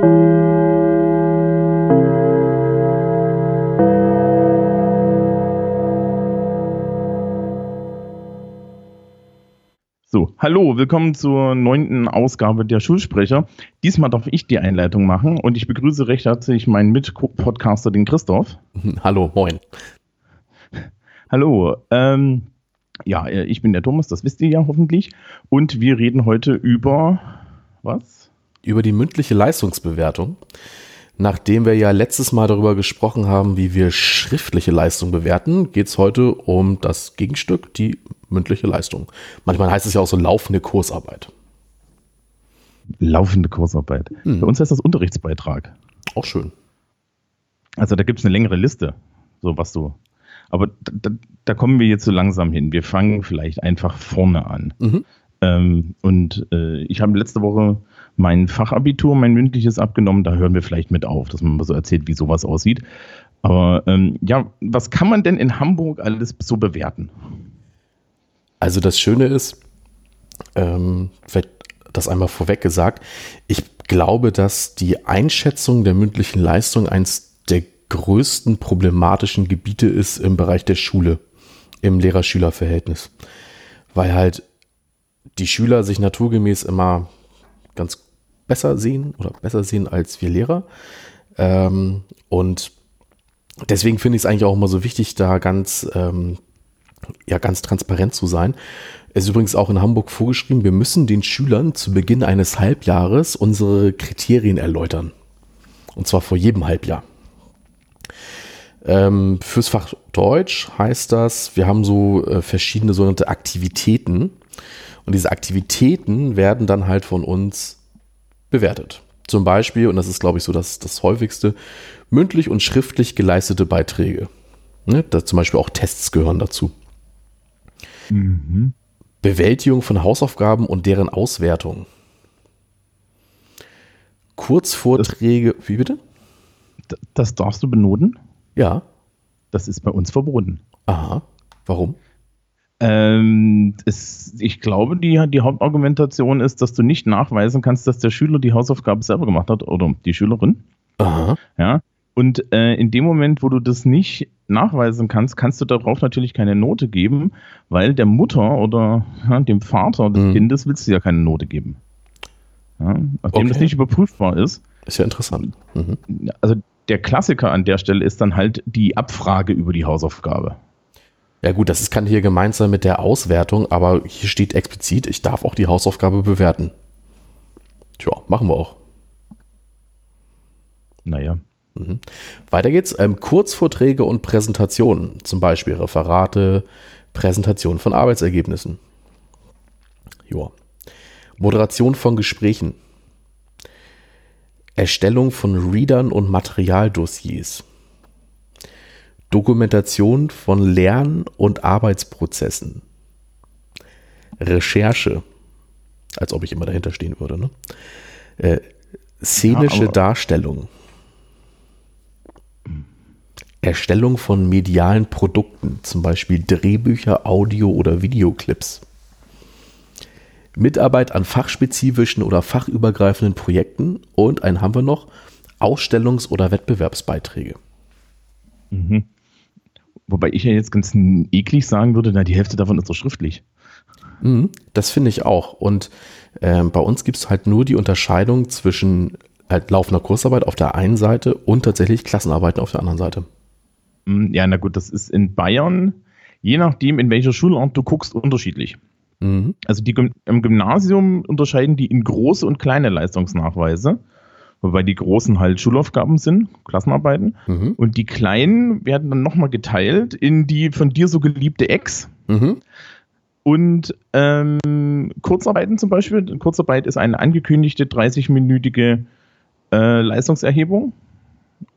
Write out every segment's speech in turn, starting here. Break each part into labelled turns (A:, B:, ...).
A: So, hallo, willkommen zur neunten Ausgabe der Schulsprecher. Diesmal darf ich die Einleitung machen und ich begrüße recht herzlich meinen Mitpodcaster, den Christoph.
B: Hallo, moin.
A: Hallo, ähm, ja, äh, ich bin der Thomas, das wisst ihr ja hoffentlich. Und wir reden heute über was?
B: Über die mündliche Leistungsbewertung. Nachdem wir ja letztes Mal darüber gesprochen haben, wie wir schriftliche Leistung bewerten, geht es heute um das Gegenstück, die mündliche Leistung. Manchmal heißt es ja auch so laufende Kursarbeit.
A: Laufende Kursarbeit. Hm. Bei uns heißt das Unterrichtsbeitrag.
B: Auch schön.
A: Also da gibt es eine längere Liste, so was du. Aber da, da, kommen wir jetzt so langsam hin. Wir fangen vielleicht einfach vorne an. Mhm. Ähm, und äh, ich habe letzte Woche mein Fachabitur, mein mündliches abgenommen. Da hören wir vielleicht mit auf, dass man mal so erzählt, wie sowas aussieht. Aber ähm, ja, was kann man denn in Hamburg alles so bewerten?
B: Also das Schöne ist, ähm, vielleicht das einmal vorweg gesagt, ich glaube, dass die Einschätzung der mündlichen Leistung eins der größten problematischen Gebiete ist im Bereich der Schule, im Lehrer-Schüler-Verhältnis. Weil halt die Schüler sich naturgemäß immer ganz besser sehen oder besser sehen als wir Lehrer. Ähm, und deswegen finde ich es eigentlich auch immer so wichtig, da ganz, ähm, ja, ganz transparent zu sein. Es ist übrigens auch in Hamburg vorgeschrieben, wir müssen den Schülern zu Beginn eines Halbjahres unsere Kriterien erläutern. Und zwar vor jedem Halbjahr. Ähm, fürs Fach Deutsch heißt das, wir haben so äh, verschiedene sogenannte Aktivitäten. Und diese Aktivitäten werden dann halt von uns bewertet. Zum Beispiel, und das ist, glaube ich, so das, das häufigste, mündlich und schriftlich geleistete Beiträge. Ne, da zum Beispiel auch Tests gehören dazu. Mhm. Bewältigung von Hausaufgaben und deren Auswertung. Kurzvorträge,
A: das, wie bitte? Das darfst du benoten?
B: Ja.
A: Das ist bei uns verboten.
B: Aha. Warum?
A: Ähm, es, ich glaube, die, die Hauptargumentation ist, dass du nicht nachweisen kannst, dass der Schüler die Hausaufgabe selber gemacht hat oder die Schülerin.
B: Aha.
A: Ja. Und äh, in dem Moment, wo du das nicht nachweisen kannst, kannst du darauf natürlich keine Note geben, weil der Mutter oder ja, dem Vater des mhm. Kindes willst du ja keine Note geben. Ja, nachdem okay. das nicht überprüfbar ist.
B: Ist ja interessant.
A: Mhm. Also der Klassiker an der Stelle ist dann halt die Abfrage über die Hausaufgabe.
B: Ja gut, das kann hier gemeint sein mit der Auswertung, aber hier steht explizit, ich darf auch die Hausaufgabe bewerten. Tja, machen wir auch.
A: Naja.
B: Mhm. Weiter geht's. Ähm, Kurzvorträge und Präsentationen, zum Beispiel Referate, Präsentation von Arbeitsergebnissen. Joa. Moderation von Gesprächen. Erstellung von Readern und Materialdossiers. Dokumentation von Lern- und Arbeitsprozessen. Recherche, als ob ich immer dahinter stehen würde. Ne? Äh, szenische ja, Darstellung. Erstellung von medialen Produkten, zum Beispiel Drehbücher, Audio- oder Videoclips. Mitarbeit an fachspezifischen oder fachübergreifenden Projekten und einen haben wir noch, Ausstellungs- oder Wettbewerbsbeiträge.
A: Mhm. Wobei ich ja jetzt ganz eklig sagen würde, na, die Hälfte davon ist doch schriftlich.
B: Mhm, das finde ich auch. Und äh, bei uns gibt es halt nur die Unterscheidung zwischen halt laufender Kursarbeit auf der einen Seite und tatsächlich Klassenarbeiten auf der anderen Seite.
A: Mhm, ja, na gut, das ist in Bayern, je nachdem, in welcher Schulart du guckst, unterschiedlich. Mhm. Also die, im Gymnasium unterscheiden die in große und kleine Leistungsnachweise wobei die großen halt Schulaufgaben sind, Klassenarbeiten. Mhm. Und die kleinen werden dann nochmal geteilt in die von dir so geliebte Ex. Mhm. Und ähm, Kurzarbeiten zum Beispiel. Kurzarbeit ist eine angekündigte 30-minütige äh, Leistungserhebung.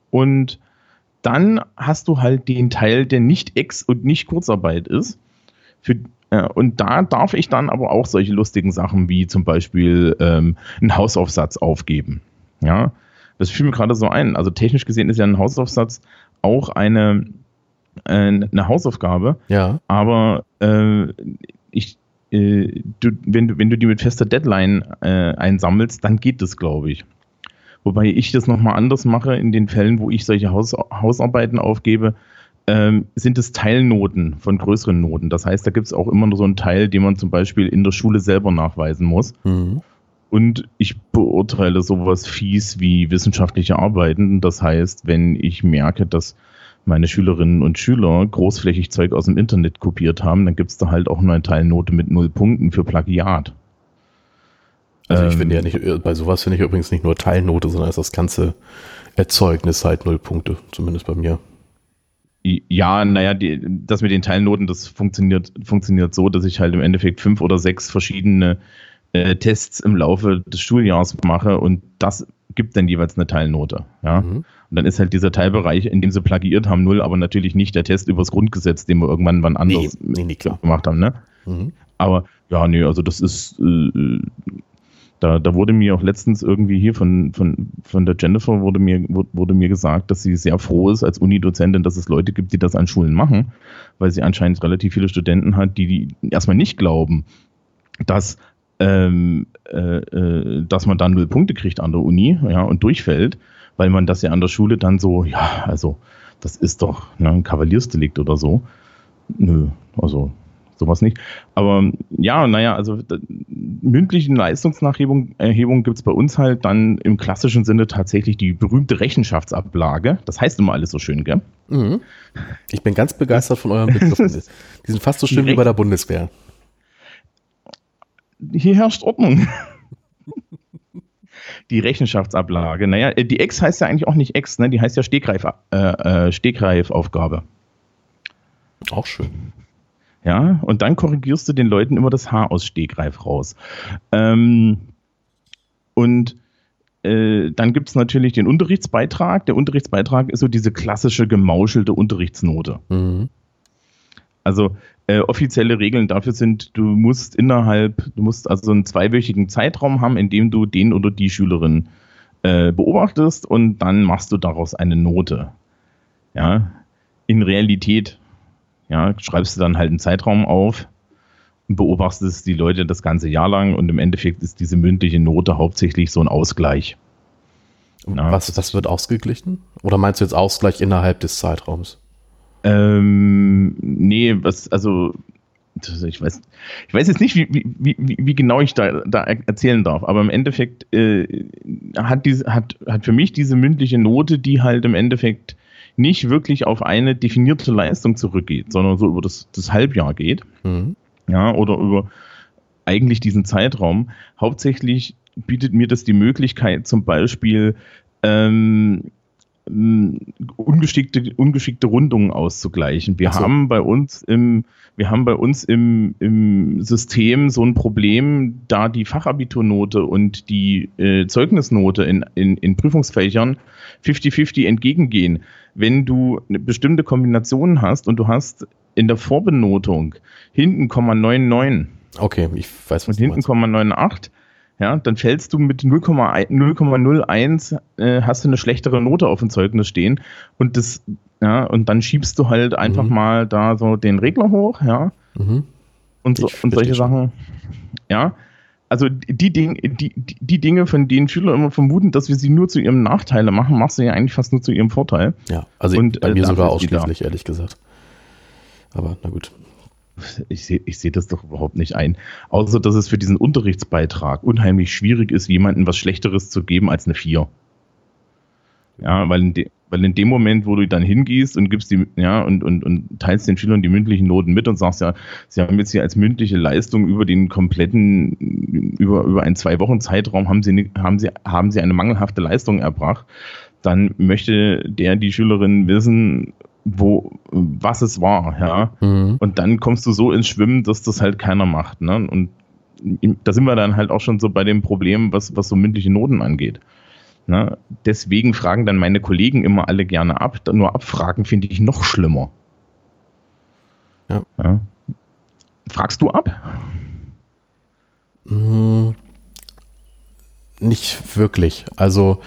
A: Und dann hast du halt den Teil, der nicht Ex und nicht Kurzarbeit ist. Für, äh, und da darf ich dann aber auch solche lustigen Sachen wie zum Beispiel ähm, einen Hausaufsatz aufgeben. Ja, das fiel mir gerade so ein. Also technisch gesehen ist ja ein Hausaufsatz auch eine, äh, eine Hausaufgabe.
B: Ja.
A: Aber äh, ich, äh, du, wenn, du, wenn du die mit fester Deadline äh, einsammelst, dann geht das, glaube ich. Wobei ich das nochmal anders mache in den Fällen, wo ich solche Haus, Hausarbeiten aufgebe, ähm, sind es Teilnoten von größeren Noten. Das heißt, da gibt es auch immer nur so einen Teil, den man zum Beispiel in der Schule selber nachweisen muss. Mhm. Und ich beurteile sowas fies wie wissenschaftliche Arbeiten. Das heißt, wenn ich merke, dass meine Schülerinnen und Schüler großflächig Zeug aus dem Internet kopiert haben, dann gibt es da halt auch nur eine Teilnote mit null Punkten für Plagiat.
B: Also ich ähm, finde ja nicht, bei sowas finde ich übrigens nicht nur Teilnote, sondern ist das ganze Erzeugnis halt null Punkte, zumindest bei mir.
A: Ja, naja, die, das mit den Teilnoten, das funktioniert, funktioniert so, dass ich halt im Endeffekt fünf oder sechs verschiedene äh, Tests im Laufe des Schuljahres mache und das gibt dann jeweils eine Teilnote. Ja? Mhm. Und dann ist halt dieser Teilbereich, in dem sie plagiiert haben, null, aber natürlich nicht der Test übers Grundgesetz, den wir irgendwann wann anders nee, nee, gemacht haben. Ne? Mhm. Aber ja, nee, also das ist, äh, da, da wurde mir auch letztens irgendwie hier von, von, von der Jennifer wurde mir, wurde mir gesagt, dass sie sehr froh ist als Unidozentin, dass es Leute gibt, die das an Schulen machen, weil sie anscheinend relativ viele Studenten hat, die, die erstmal nicht glauben, dass ähm, äh, äh, dass man dann null Punkte kriegt an der Uni ja, und durchfällt, weil man das ja an der Schule dann so, ja, also das ist doch ne, ein Kavaliersdelikt oder so. Nö, also sowas nicht. Aber ja, naja, also mündliche Leistungsnachhebung Erhebung gibt es bei uns halt dann im klassischen Sinne tatsächlich die berühmte Rechenschaftsablage. Das heißt immer alles so schön, gell? Mhm.
B: Ich bin ganz begeistert von euren Begriffen. die sind fast so schön wie bei der Bundeswehr
A: hier herrscht Ordnung. die Rechenschaftsablage. Naja, äh, die Ex heißt ja eigentlich auch nicht Ex, ne? die heißt ja Stegreif, äh, äh, Stegreifaufgabe.
B: Auch schön.
A: Ja, und dann korrigierst du den Leuten immer das Haar aus Stegreif raus. Ähm, und äh, dann gibt es natürlich den Unterrichtsbeitrag. Der Unterrichtsbeitrag ist so diese klassische gemauschelte Unterrichtsnote. Mhm. Also offizielle Regeln dafür sind, du musst innerhalb, du musst also einen zweiwöchigen Zeitraum haben, in dem du den oder die Schülerin äh, beobachtest und dann machst du daraus eine Note. Ja, in Realität, ja, schreibst du dann halt einen Zeitraum auf und beobachtest die Leute das ganze Jahr lang und im Endeffekt ist diese mündliche Note hauptsächlich so ein Ausgleich.
B: Ja. Was, das wird ausgeglichen? Oder meinst du jetzt Ausgleich innerhalb des Zeitraums?
A: Ähm, nee, was, also, ich weiß, ich weiß jetzt nicht, wie, wie, wie, wie genau ich da, da erzählen darf, aber im Endeffekt äh, hat, diese, hat, hat für mich diese mündliche Note, die halt im Endeffekt nicht wirklich auf eine definierte Leistung zurückgeht, sondern so über das, das Halbjahr geht. Mhm. Ja, oder über eigentlich diesen Zeitraum. Hauptsächlich bietet mir das die Möglichkeit, zum Beispiel ähm, ungeschickte, ungeschickte Rundungen auszugleichen. Wir so. haben bei uns im, wir haben bei uns im, im System so ein Problem, da die Fachabiturnote und die äh, Zeugnisnote in, in, in Prüfungsfächern 50-50 entgegengehen. Wenn du eine bestimmte Kombination hast und du hast in der Vorbenotung hinten 0,99.
B: Okay, ich weiß,
A: was und hinten 0,98 ja, dann fällst du mit 0,01, äh, hast du eine schlechtere Note auf dem Zeugnis stehen und das, ja, und dann schiebst du halt einfach mhm. mal da so den Regler hoch, ja. Mhm. Und, so, und solche Sachen, ja. Also die, Ding, die, die Dinge, von denen Schüler immer vermuten, dass wir sie nur zu ihrem Nachteile machen, machst du ja eigentlich fast nur zu ihrem Vorteil.
B: Ja, also und, bei mir äh, sogar ausschließlich, ehrlich gesagt. Aber na gut
A: ich sehe ich seh das doch überhaupt nicht ein. Außer, dass es für diesen Unterrichtsbeitrag unheimlich schwierig ist, jemandem was Schlechteres zu geben als eine 4. Ja, weil in, de, weil in dem Moment, wo du dann hingehst und gibst die, ja, und, und, und teilst den Schülern die mündlichen Noten mit und sagst ja, sie haben jetzt hier als mündliche Leistung über den kompletten, über, über einen zwei Wochen Zeitraum haben sie, haben sie, haben sie eine mangelhafte Leistung erbracht, dann möchte der, die Schülerin wissen, wo, was es war, ja. Mhm. Und dann kommst du so ins Schwimmen, dass das halt keiner macht, ne? Und da sind wir dann halt auch schon so bei dem Problem, was, was so mündliche Noten angeht. Ne? Deswegen fragen dann meine Kollegen immer alle gerne ab. Nur abfragen finde ich noch schlimmer. Ja. ja. Fragst du ab?
B: Hm, nicht wirklich. Also,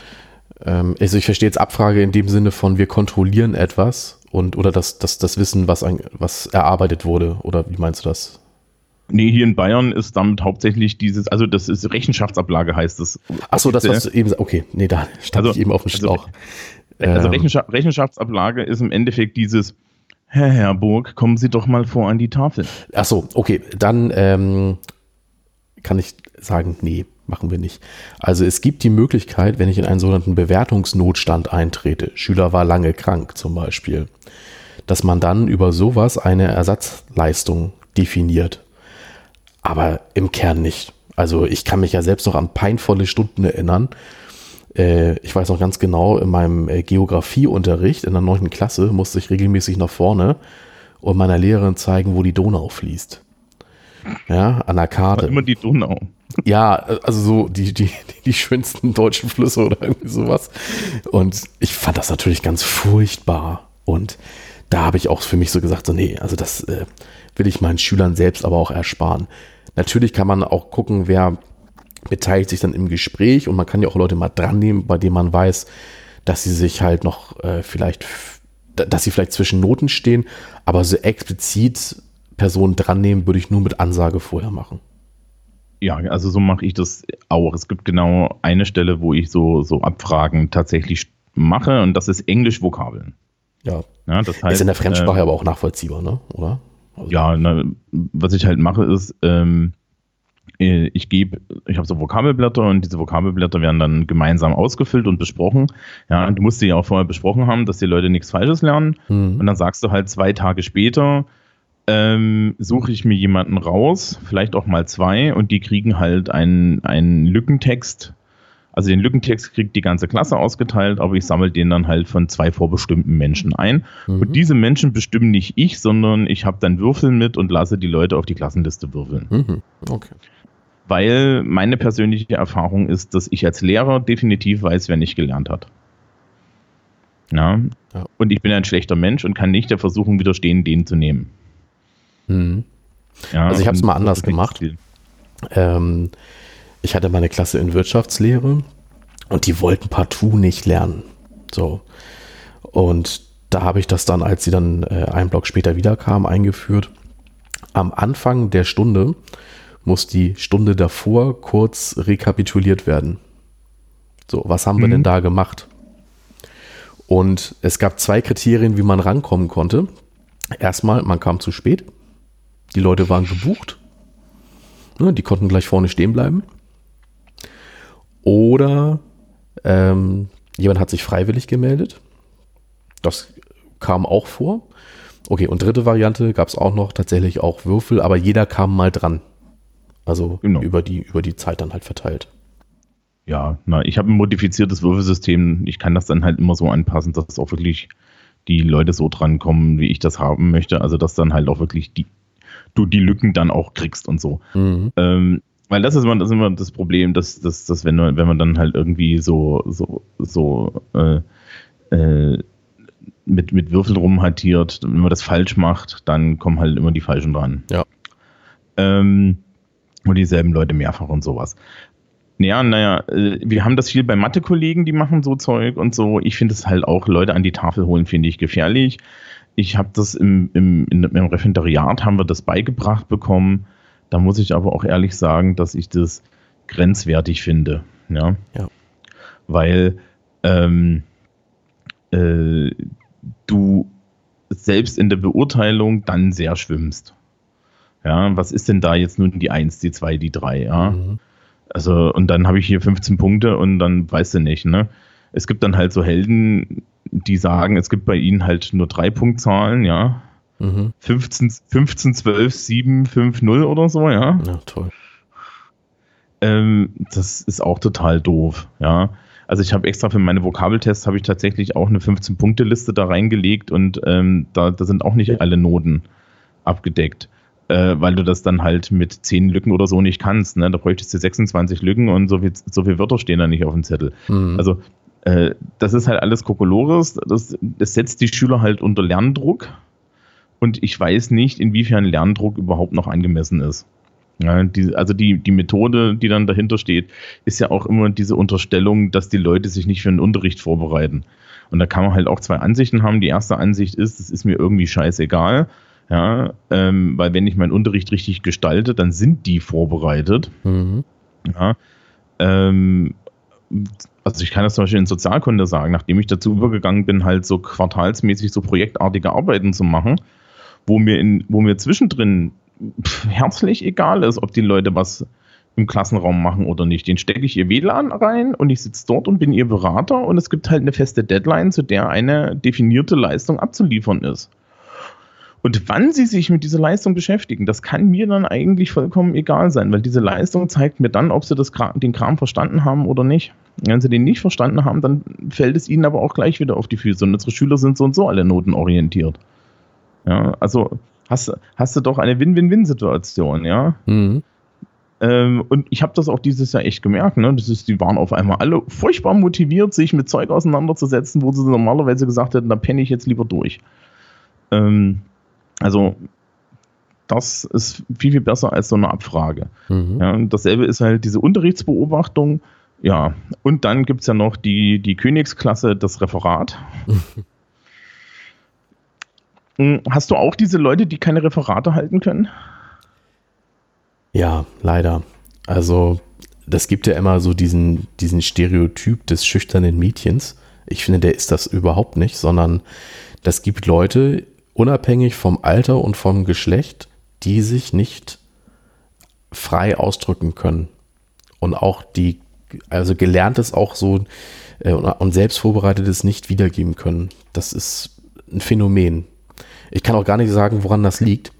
B: ähm, also ich verstehe jetzt Abfrage in dem Sinne von, wir kontrollieren etwas und oder das, das, das Wissen, was, ein, was erarbeitet wurde, oder wie meinst du das?
A: Nee, hier in Bayern ist damit hauptsächlich dieses, also das ist Rechenschaftsablage heißt es.
B: Achso, das was du eben okay, nee, da stand also, ich eben auf dem also Schlauch.
A: Also, also ähm. Rechenschaftsablage ist im Endeffekt dieses, Herr Herburg, kommen Sie doch mal vor an die Tafel.
B: Achso, okay, dann ähm, kann ich sagen, nee, machen wir nicht. Also es gibt die Möglichkeit, wenn ich in einen sogenannten Bewertungsnotstand eintrete, Schüler war lange krank zum Beispiel, dass man dann über sowas eine Ersatzleistung definiert. Aber im Kern nicht. Also ich kann mich ja selbst noch an peinvolle Stunden erinnern. Äh, ich weiß noch ganz genau, in meinem äh, Geografieunterricht in der neunten Klasse musste ich regelmäßig nach vorne und meiner Lehrerin zeigen, wo die Donau fließt. Ja, an der Karte.
A: Immer die Donau.
B: Ja, also so die, die, die schönsten deutschen Flüsse oder irgendwie sowas. Und ich fand das natürlich ganz furchtbar. Und da habe ich auch für mich so gesagt, so nee, also das äh, will ich meinen Schülern selbst aber auch ersparen. Natürlich kann man auch gucken, wer beteiligt sich dann im Gespräch und man kann ja auch Leute mal dran nehmen, bei denen man weiß, dass sie sich halt noch äh, vielleicht, dass sie vielleicht zwischen Noten stehen, aber so explizit Personen dran nehmen, würde ich nur mit Ansage vorher machen.
A: Ja, also so mache ich das auch. Es gibt genau eine Stelle, wo ich so, so Abfragen tatsächlich mache und das ist Englisch-Vokabeln.
B: Ja. ja. das heißt, ist in der Fremdsprache äh, aber auch nachvollziehbar, ne? oder?
A: Also ja, na, was ich halt mache ist, ähm, äh, ich gebe, ich habe so Vokabelblätter und diese Vokabelblätter werden dann gemeinsam ausgefüllt und besprochen. Ja, du musst sie ja auch vorher besprochen haben, dass die Leute nichts Falsches lernen. Mhm. Und dann sagst du halt zwei Tage später, ähm, suche ich mir jemanden raus, vielleicht auch mal zwei, und die kriegen halt einen, einen Lückentext. Also den Lückentext kriegt die ganze Klasse ausgeteilt, aber ich sammle den dann halt von zwei vorbestimmten Menschen ein. Mhm. Und diese Menschen bestimmen nicht ich, sondern ich habe dann Würfel mit und lasse die Leute auf die Klassenliste würfeln. Mhm. Okay. Weil meine persönliche Erfahrung ist, dass ich als Lehrer definitiv weiß, wer nicht gelernt hat. Ja. Und ich bin ein schlechter Mensch und kann nicht der Versuchung widerstehen, den zu nehmen.
B: Mhm. Ja, also ich habe es mal anders gemacht. Ähm, ich hatte meine Klasse in Wirtschaftslehre und die wollten partout nicht lernen. So. Und da habe ich das dann, als sie dann äh, einen Block später wiederkam, eingeführt. Am Anfang der Stunde muss die Stunde davor kurz rekapituliert werden. So, was haben mhm. wir denn mhm. da gemacht? Und es gab zwei Kriterien, wie man rankommen konnte. Erstmal, man kam zu spät. Die Leute waren gebucht. Ne, die konnten gleich vorne stehen bleiben. Oder ähm, jemand hat sich freiwillig gemeldet. Das kam auch vor. Okay, und dritte Variante gab es auch noch tatsächlich auch Würfel, aber jeder kam mal dran. Also genau. über, die, über die Zeit dann halt verteilt.
A: Ja, na, ich habe ein modifiziertes Würfelsystem. Ich kann das dann halt immer so anpassen, dass auch wirklich die Leute so drankommen, wie ich das haben möchte. Also dass dann halt auch wirklich die, du die Lücken dann auch kriegst und so. Mhm. Ähm, weil das ist immer das, ist immer das Problem, dass, dass, dass wenn, wenn man dann halt irgendwie so, so, so äh, äh, mit, mit Würfeln rumhantiert, wenn man das falsch macht, dann kommen halt immer die Falschen dran.
B: Ja.
A: Ähm, und dieselben Leute mehrfach und sowas. Ja, naja, äh, wir haben das viel bei Mathe-Kollegen, die machen so Zeug und so. Ich finde es halt auch, Leute an die Tafel holen, finde ich gefährlich ich habe das im, im, im Referendariat, haben wir das beigebracht bekommen. Da muss ich aber auch ehrlich sagen, dass ich das grenzwertig finde. Ja. ja. Weil ähm, äh, du selbst in der Beurteilung dann sehr schwimmst. Ja, was ist denn da jetzt nun die 1, die 2, die 3? Ja? Mhm. Also, und dann habe ich hier 15 Punkte und dann weißt du nicht, ne? Es gibt dann halt so Helden, die sagen, es gibt bei ihnen halt nur drei Punktzahlen, ja. Mhm. 15, 15, 12, 7, 5, 0 oder so, ja. Ja, toll. Ähm, das ist auch total doof, ja. Also ich habe extra für meine Vokabeltests habe ich tatsächlich auch eine 15-Punkte-Liste da reingelegt und ähm, da, da sind auch nicht alle Noten abgedeckt, äh, weil du das dann halt mit 10 Lücken oder so nicht kannst. Ne? Da bräuchtest du 26 Lücken und so viel, so viel Wörter stehen da nicht auf dem Zettel. Mhm. Also äh, das ist halt alles Kokolores. Das, das setzt die Schüler halt unter Lerndruck. Und ich weiß nicht, inwiefern Lerndruck überhaupt noch angemessen ist. Ja, die, also die, die Methode, die dann dahinter steht, ist ja auch immer diese Unterstellung, dass die Leute sich nicht für den Unterricht vorbereiten. Und da kann man halt auch zwei Ansichten haben. Die erste Ansicht ist, es ist mir irgendwie scheißegal. Ja, ähm, weil wenn ich meinen Unterricht richtig gestalte, dann sind die vorbereitet. Mhm. Ja, ähm, also ich kann das zum Beispiel in Sozialkunde sagen, nachdem ich dazu übergegangen bin, halt so quartalsmäßig so projektartige Arbeiten zu machen, wo mir in, wo mir zwischendrin pff, herzlich egal ist, ob die Leute was im Klassenraum machen oder nicht. Den stecke ich ihr WLAN rein und ich sitze dort und bin ihr Berater und es gibt halt eine feste Deadline, zu der eine definierte Leistung abzuliefern ist. Und wann sie sich mit dieser Leistung beschäftigen, das kann mir dann eigentlich vollkommen egal sein, weil diese Leistung zeigt mir dann, ob sie das, den Kram verstanden haben oder nicht. Wenn sie den nicht verstanden haben, dann fällt es ihnen aber auch gleich wieder auf die Füße. Und unsere Schüler sind so und so alle notenorientiert. Ja, also hast, hast du doch eine Win-Win-Win-Situation, ja. Mhm. Ähm, und ich habe das auch dieses Jahr echt gemerkt. Ne? Das ist, die waren auf einmal alle furchtbar motiviert, sich mit Zeug auseinanderzusetzen, wo sie normalerweise gesagt hätten, da penne ich jetzt lieber durch. Ähm, also das ist viel, viel besser als so eine Abfrage. Mhm. Ja, dasselbe ist halt diese Unterrichtsbeobachtung. Ja, und dann gibt es ja noch die, die Königsklasse, das Referat. Hm, hast du auch diese Leute, die keine Referate halten können?
B: Ja, leider. Also, das gibt ja immer so diesen, diesen Stereotyp des schüchternen Mädchens. Ich finde, der ist das überhaupt nicht, sondern das gibt Leute, unabhängig vom Alter und vom Geschlecht, die sich nicht frei ausdrücken können. Und auch die, also gelerntes auch so äh, und selbst vorbereitetes nicht wiedergeben können. Das ist ein Phänomen. Ich kann auch gar nicht sagen, woran das liegt,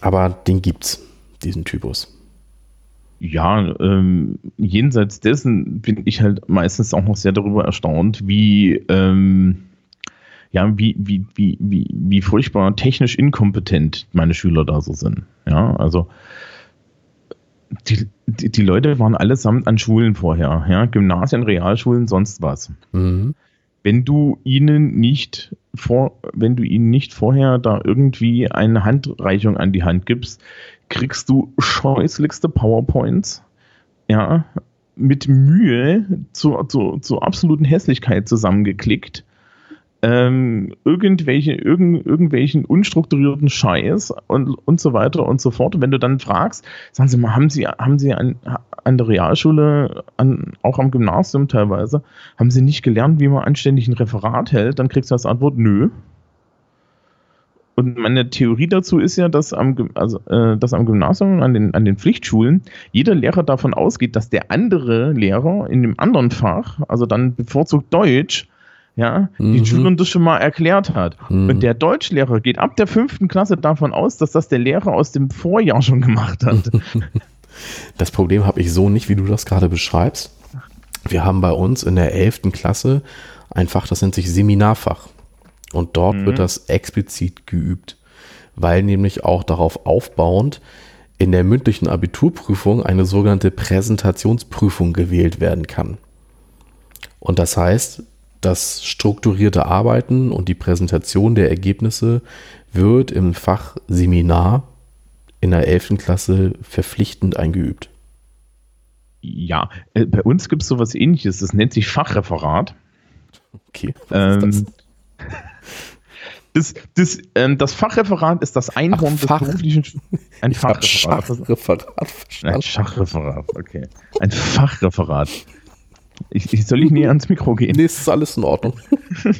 B: aber den gibt's, diesen Typus.
A: Ja, ähm, jenseits dessen bin ich halt meistens auch noch sehr darüber erstaunt, wie ähm, ja, wie, wie, wie, wie, wie furchtbar technisch inkompetent meine Schüler da so sind. Ja, also die, die, die Leute waren allesamt an Schulen vorher, ja, Gymnasien, Realschulen, sonst was. Mhm. Wenn du ihnen nicht vor, wenn du ihnen nicht vorher da irgendwie eine Handreichung an die Hand gibst, kriegst du scheußlichste PowerPoints, ja, mit Mühe zur, zur, zur absoluten Hässlichkeit zusammengeklickt ähm, irgendwelche, irgend, irgendwelchen unstrukturierten Scheiß und, und so weiter und so fort. wenn du dann fragst, sagen Sie mal, haben Sie, haben Sie an, an der Realschule, an, auch am Gymnasium teilweise, haben Sie nicht gelernt, wie man anständig ein Referat hält? Dann kriegst du als Antwort, nö. Und meine Theorie dazu ist ja, dass am, also, äh, dass am Gymnasium, an den, an den Pflichtschulen, jeder Lehrer davon ausgeht, dass der andere Lehrer in dem anderen Fach, also dann bevorzugt Deutsch, ja, mhm. die Schülern das schon mal erklärt hat. Mhm. Und der Deutschlehrer geht ab der fünften Klasse davon aus, dass das der Lehrer aus dem Vorjahr schon gemacht hat.
B: Das Problem habe ich so nicht, wie du das gerade beschreibst. Wir haben bei uns in der elften Klasse ein Fach, das nennt sich Seminarfach. Und dort mhm. wird das explizit geübt, weil nämlich auch darauf aufbauend in der mündlichen Abiturprüfung eine sogenannte Präsentationsprüfung gewählt werden kann. Und das heißt, das strukturierte Arbeiten und die Präsentation der Ergebnisse wird im Fach Seminar in der 11. Klasse verpflichtend eingeübt.
A: Ja, äh, bei uns gibt es sowas ähnliches, das nennt sich Fachreferat. Okay. Ähm, das, das, ähm, das, Fachreferat ist das Einhorn Ach, Fach. des beruflichen.
B: Ein Fachreferat.
A: Schachreferat Ein Schachreferat, okay. Ein Fachreferat. Ich, ich, soll ich näher ans Mikro gehen?
B: Nee, ist alles in Ordnung.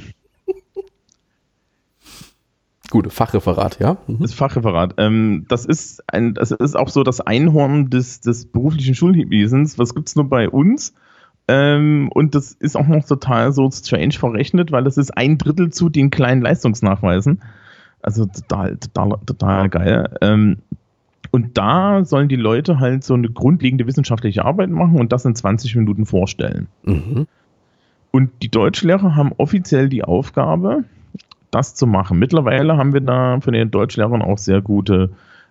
B: Gut, Fachreferat, ja.
A: Mhm. Das Fachreferat. Ähm, das, ist ein, das ist auch so das Einhorn des, des beruflichen Schulwesens. Was gibt es nur bei uns? Ähm, und das ist auch noch total so strange verrechnet, weil das ist ein Drittel zu den kleinen Leistungsnachweisen. Also total, total, total geil. Ähm, und da sollen die Leute halt so eine grundlegende wissenschaftliche Arbeit machen und das in 20 Minuten vorstellen. Mhm. Und die Deutschlehrer haben offiziell die Aufgabe, das zu machen. Mittlerweile haben wir da von den Deutschlehrern auch sehr gute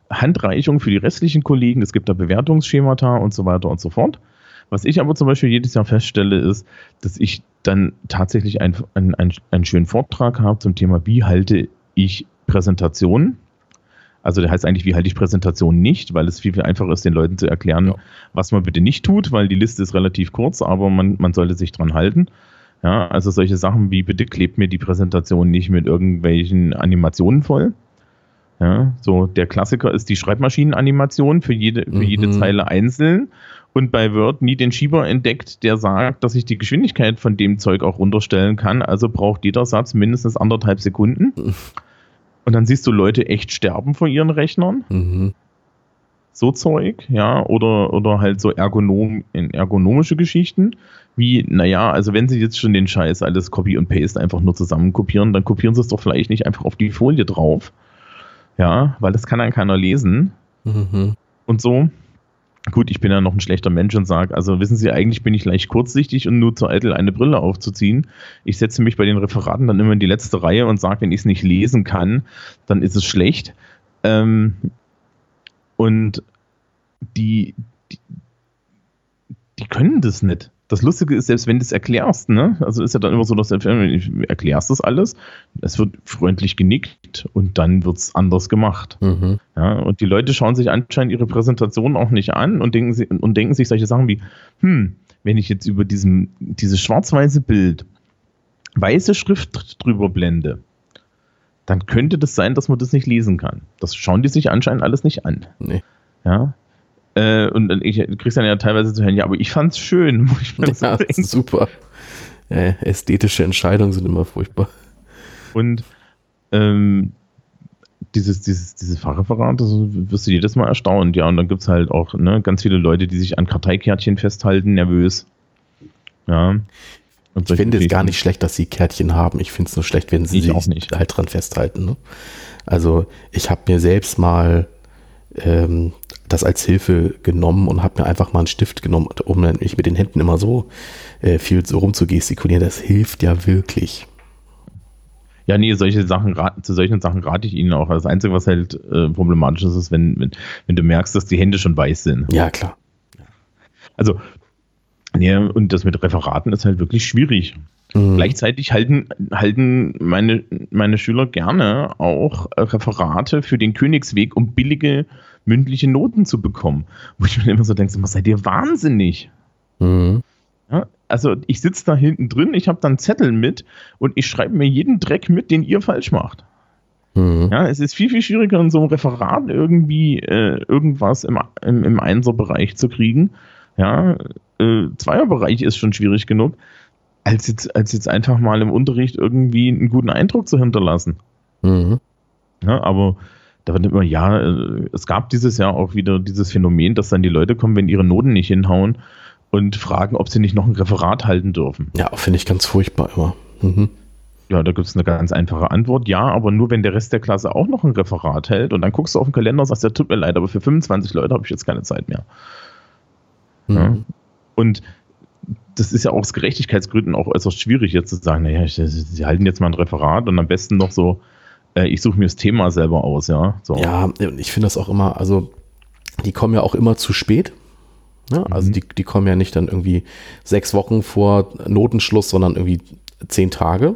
A: Handreichungen für die restlichen Kollegen. Es gibt da Bewertungsschemata und so weiter und so fort. Was ich aber zum Beispiel jedes Jahr feststelle, ist, dass ich dann tatsächlich einen, einen, einen schönen Vortrag habe zum Thema, wie halte ich Präsentationen also der heißt eigentlich, wie halte ich Präsentation nicht, weil es viel, viel einfacher ist, den Leuten zu erklären, ja. was man bitte nicht tut, weil die Liste ist relativ kurz, aber man, man sollte sich dran halten. Ja, also solche Sachen wie bitte klebt mir die Präsentation nicht mit irgendwelchen Animationen voll. Ja, so der Klassiker ist die Schreibmaschinenanimation für jede, für mhm. jede Zeile einzeln und bei Word nie den Schieber entdeckt, der sagt, dass ich die Geschwindigkeit von dem Zeug auch runterstellen kann. Also braucht jeder Satz mindestens anderthalb Sekunden. Und dann siehst du Leute echt sterben vor ihren Rechnern. Mhm. So Zeug, ja, oder, oder halt so ergonom, ergonomische Geschichten, wie, naja, also wenn sie jetzt schon den Scheiß alles Copy und Paste einfach nur zusammen kopieren, dann kopieren sie es doch vielleicht nicht einfach auf die Folie drauf. Ja, weil das kann dann keiner lesen. Mhm. Und so. Gut, ich bin ja noch ein schlechter Mensch und sage, also wissen Sie, eigentlich bin ich leicht kurzsichtig und nur zu eitel, eine Brille aufzuziehen. Ich setze mich bei den Referaten dann immer in die letzte Reihe und sage, wenn ich es nicht lesen kann, dann ist es schlecht. Ähm, und die, die, die können das nicht das Lustige ist, selbst wenn du es erklärst, ne, also ist ja dann immer so, dass du erklärst das alles, es wird freundlich genickt und dann wird es anders gemacht. Mhm. Ja, und die Leute schauen sich anscheinend ihre Präsentation auch nicht an und denken, sie, und denken sich solche Sachen wie, hm, wenn ich jetzt über diesem, dieses schwarz-weiße Bild weiße Schrift drüber blende, dann könnte das sein, dass man das nicht lesen kann. Das schauen die sich anscheinend alles nicht an. Nee. Ja, äh, und ich kriegst dann ja teilweise zu hören, ja, aber ich fand's schön.
B: ja, super. Ja, ästhetische Entscheidungen sind immer furchtbar.
A: Und ähm, dieses, dieses, dieses Fachreferat, das wirst du jedes Mal erstaunt, ja. Und dann gibt es halt auch ne, ganz viele Leute, die sich an Karteikärtchen festhalten, nervös. Ja.
B: Und ich finde es gar nicht schlecht, dass sie Kärtchen haben. Ich finde es nur schlecht, wenn sie sich halt dran festhalten. Ne? Also ich habe mir selbst mal ähm, das als Hilfe genommen und habe mir einfach mal einen Stift genommen, um mich mit den Händen immer so äh, viel so rum zu gestikulieren. Das hilft ja wirklich.
A: Ja, nee, solche Sachen, zu solchen Sachen rate ich Ihnen auch. Das Einzige, was halt äh, problematisch ist, ist, wenn, wenn, wenn du merkst, dass die Hände schon weiß sind.
B: Ja, klar.
A: Also, nee, und das mit Referaten ist halt wirklich schwierig. Mhm. Gleichzeitig halten, halten meine, meine Schüler gerne auch Referate für den Königsweg, um billige mündliche Noten zu bekommen. Wo ich mir immer so denke, seid ihr wahnsinnig? Mhm. Ja, also ich sitze da hinten drin, ich habe dann Zettel mit und ich schreibe mir jeden Dreck mit, den ihr falsch macht. Mhm. Ja, es ist viel, viel schwieriger, in so einem Referat irgendwie äh, irgendwas im, im, im Einserbereich zu kriegen. Ja, äh, Zweierbereich ist schon schwierig genug, als jetzt, als jetzt einfach mal im Unterricht irgendwie einen guten Eindruck zu hinterlassen. Mhm. Ja, aber da wird immer, ja, äh, es gab dieses Jahr auch wieder dieses Phänomen, dass dann die Leute kommen, wenn ihre Noten nicht hinhauen und fragen, ob sie nicht noch ein Referat halten dürfen.
B: Ja, finde ich ganz furchtbar immer. Mhm.
A: Ja, da gibt es eine ganz einfache Antwort. Ja, aber nur wenn der Rest der Klasse auch noch ein Referat hält und dann guckst du auf den Kalender und sagst, ja, tut mir leid, aber für 25 Leute habe ich jetzt keine Zeit mehr. Mhm. Ja. Und das ist ja auch aus Gerechtigkeitsgründen auch äußerst schwierig, jetzt zu sagen, naja, sie halten jetzt mal ein Referat und am besten noch so äh, ich suche mir das Thema selber aus, ja.
B: So. Ja, ich finde das auch immer, also die kommen ja auch immer zu spät. Ne? Also mhm. die, die kommen ja nicht dann irgendwie sechs Wochen vor Notenschluss, sondern irgendwie zehn Tage.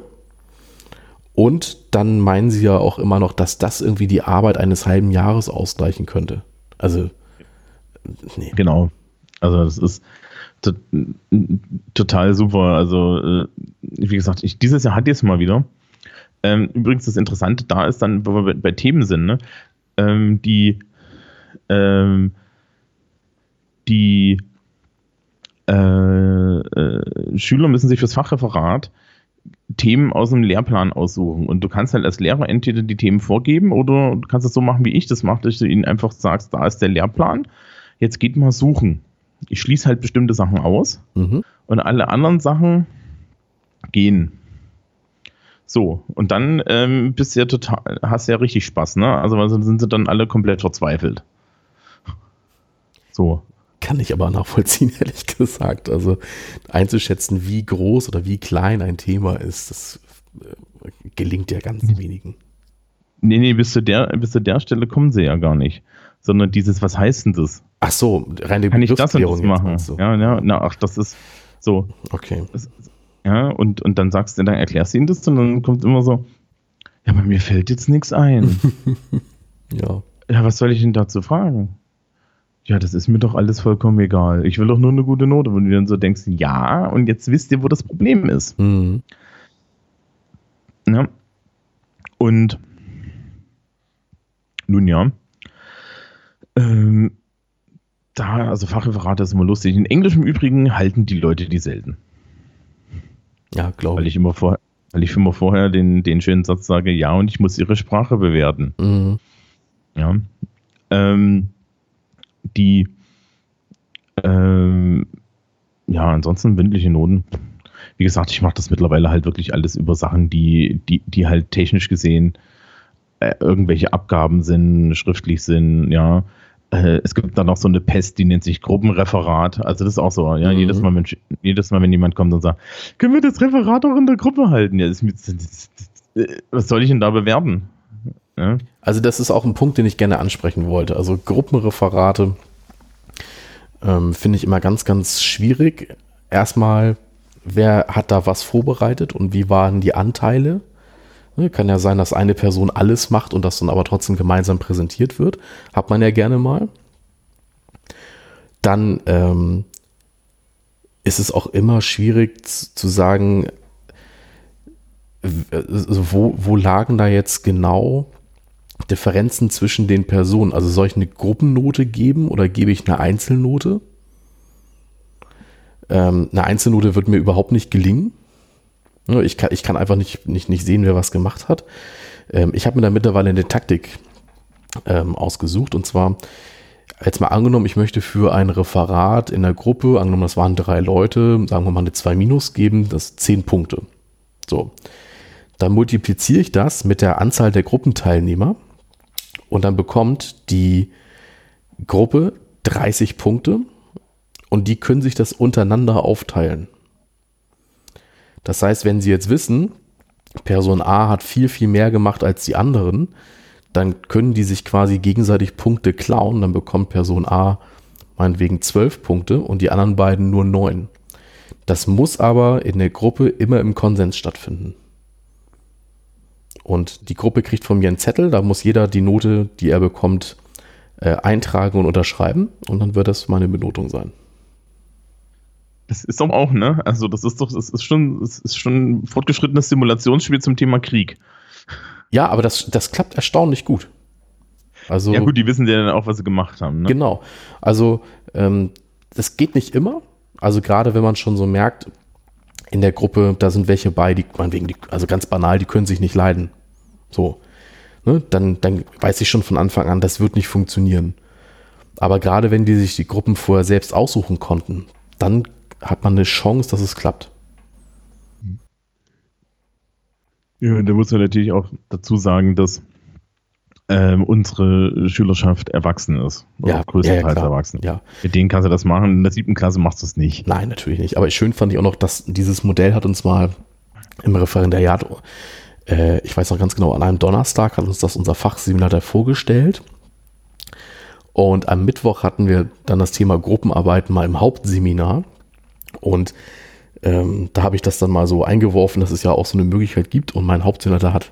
B: Und dann meinen sie ja auch immer noch, dass das irgendwie die Arbeit eines halben Jahres ausgleichen könnte. Also,
A: nee. Genau. Also das ist total super. Also, äh, wie gesagt, ich, dieses Jahr hatte ich es mal wieder. Ähm, übrigens, das Interessante da ist dann, wo wir bei Themen sind, ne? ähm, die, ähm, die äh, äh, Schüler müssen sich fürs Fachreferat Themen aus dem Lehrplan aussuchen. Und du kannst halt als Lehrer entweder die Themen vorgeben oder du kannst es so machen, wie ich das mache, dass du ihnen einfach sagst, da ist der Lehrplan, jetzt geht mal suchen. Ich schließe halt bestimmte Sachen aus mhm. und alle anderen Sachen gehen. So, und dann ähm, bist du ja total, hast du ja richtig Spaß, ne? Also sind sie dann alle komplett verzweifelt.
B: So. Kann ich aber nachvollziehen, ehrlich gesagt. Also einzuschätzen, wie groß oder wie klein ein Thema ist, das äh, gelingt ja ganz mhm. wenigen.
A: Nee, nee, bis zu, der, bis zu der Stelle kommen sie ja gar nicht. Sondern dieses, was heißt denn das?
B: Ach so,
A: reine Kann ich das und das machen? Ja, ja, na, ach, das ist so.
B: Okay.
A: Das, ja, und, und dann sagst du, dann erklärst du ihnen das und dann kommt immer so, ja, aber mir fällt jetzt nichts ein.
B: ja.
A: Ja, was soll ich denn dazu fragen? Ja, das ist mir doch alles vollkommen egal. Ich will doch nur eine gute Note. Und du dann so denkst, ja, und jetzt wisst ihr, wo das Problem ist. Mhm. Ja. Und Nun ja. Ähm, da, also Fachreferate ist immer lustig. In Englisch im Übrigen halten die Leute die selten.
B: Ja, glaube
A: Weil ich immer vorher, weil ich immer vorher den, den schönen Satz sage, ja, und ich muss ihre Sprache bewerten. Mhm. Ja. Ähm, die, ähm, ja, ansonsten mündliche Noten. Wie gesagt, ich mache das mittlerweile halt wirklich alles über Sachen, die, die, die halt technisch gesehen äh, irgendwelche Abgaben sind, schriftlich sind, ja. Äh, es gibt dann noch so eine Pest, die nennt sich Gruppenreferat. Also das ist auch so, ja, mhm. jedes, Mal, wenn, jedes Mal, wenn jemand kommt und sagt, können wir das Referat auch in der Gruppe halten? Ja, das, das, das, was soll ich denn da bewerben?
B: Ja? Also das ist auch ein Punkt, den ich gerne ansprechen wollte. Also Gruppenreferate ähm, finde ich immer ganz, ganz schwierig. Erstmal, wer hat da was vorbereitet und wie waren die Anteile? Ne, kann ja sein, dass eine Person alles macht und das dann aber trotzdem gemeinsam präsentiert wird. Hat man ja gerne mal. Dann ähm, ist es auch immer schwierig zu sagen, also wo, wo lagen da jetzt genau Differenzen zwischen den Personen? Also soll ich eine Gruppennote geben oder gebe ich eine Einzelnote? Ähm, eine Einzelnote wird mir überhaupt nicht gelingen. Ich kann, ich kann einfach nicht, nicht, nicht sehen, wer was gemacht hat. Ähm, ich habe mir da mittlerweile eine Taktik ähm, ausgesucht und zwar jetzt mal angenommen, ich möchte für ein Referat in der Gruppe, angenommen, das waren drei Leute, sagen wir mal eine 2 minus geben, das zehn Punkte. So. Dann multipliziere ich das mit der Anzahl der Gruppenteilnehmer und dann bekommt die Gruppe 30 Punkte und die können sich das untereinander aufteilen. Das heißt, wenn Sie jetzt wissen, Person A hat viel, viel mehr gemacht als die anderen, dann können die sich quasi gegenseitig Punkte klauen. Dann bekommt Person A meinetwegen 12 Punkte und die anderen beiden nur 9. Das muss aber in der Gruppe immer im Konsens stattfinden. Und die Gruppe kriegt von mir einen Zettel, da muss jeder die Note, die er bekommt, äh, eintragen und unterschreiben und dann wird das meine Benotung sein.
A: Das ist doch auch, ne? Also, das ist doch, das ist schon, das ist schon ein fortgeschrittenes Simulationsspiel zum Thema Krieg.
B: Ja, aber das, das klappt erstaunlich gut.
A: Also, ja, gut, die wissen ja dann auch, was sie gemacht haben.
B: Ne? Genau. Also, ähm, das geht nicht immer. Also, gerade wenn man schon so merkt, in der Gruppe, da sind welche bei, die, meinetwegen, die, also ganz banal, die können sich nicht leiden. So. Ne? Dann, dann weiß ich schon von Anfang an, das wird nicht funktionieren. Aber gerade wenn die sich die Gruppen vorher selbst aussuchen konnten, dann hat man eine Chance, dass es klappt.
A: Ja, da muss man natürlich auch dazu sagen, dass ähm, unsere Schülerschaft erwachsen ist.
B: Ja, größtenteils ja, erwachsen.
A: Ja. Mit denen kannst du das machen. In der siebten Klasse machst du es nicht.
B: Nein, natürlich nicht. Aber schön fand ich auch noch, dass dieses Modell hat uns mal im Referendariat, äh, ich weiß noch ganz genau, an einem Donnerstag hat uns das unser Fachseminator vorgestellt. Und am Mittwoch hatten wir dann das Thema Gruppenarbeiten mal im Hauptseminar. Und ähm, da habe ich das dann mal so eingeworfen, dass es ja auch so eine Möglichkeit gibt. Und mein Hauptsenator hat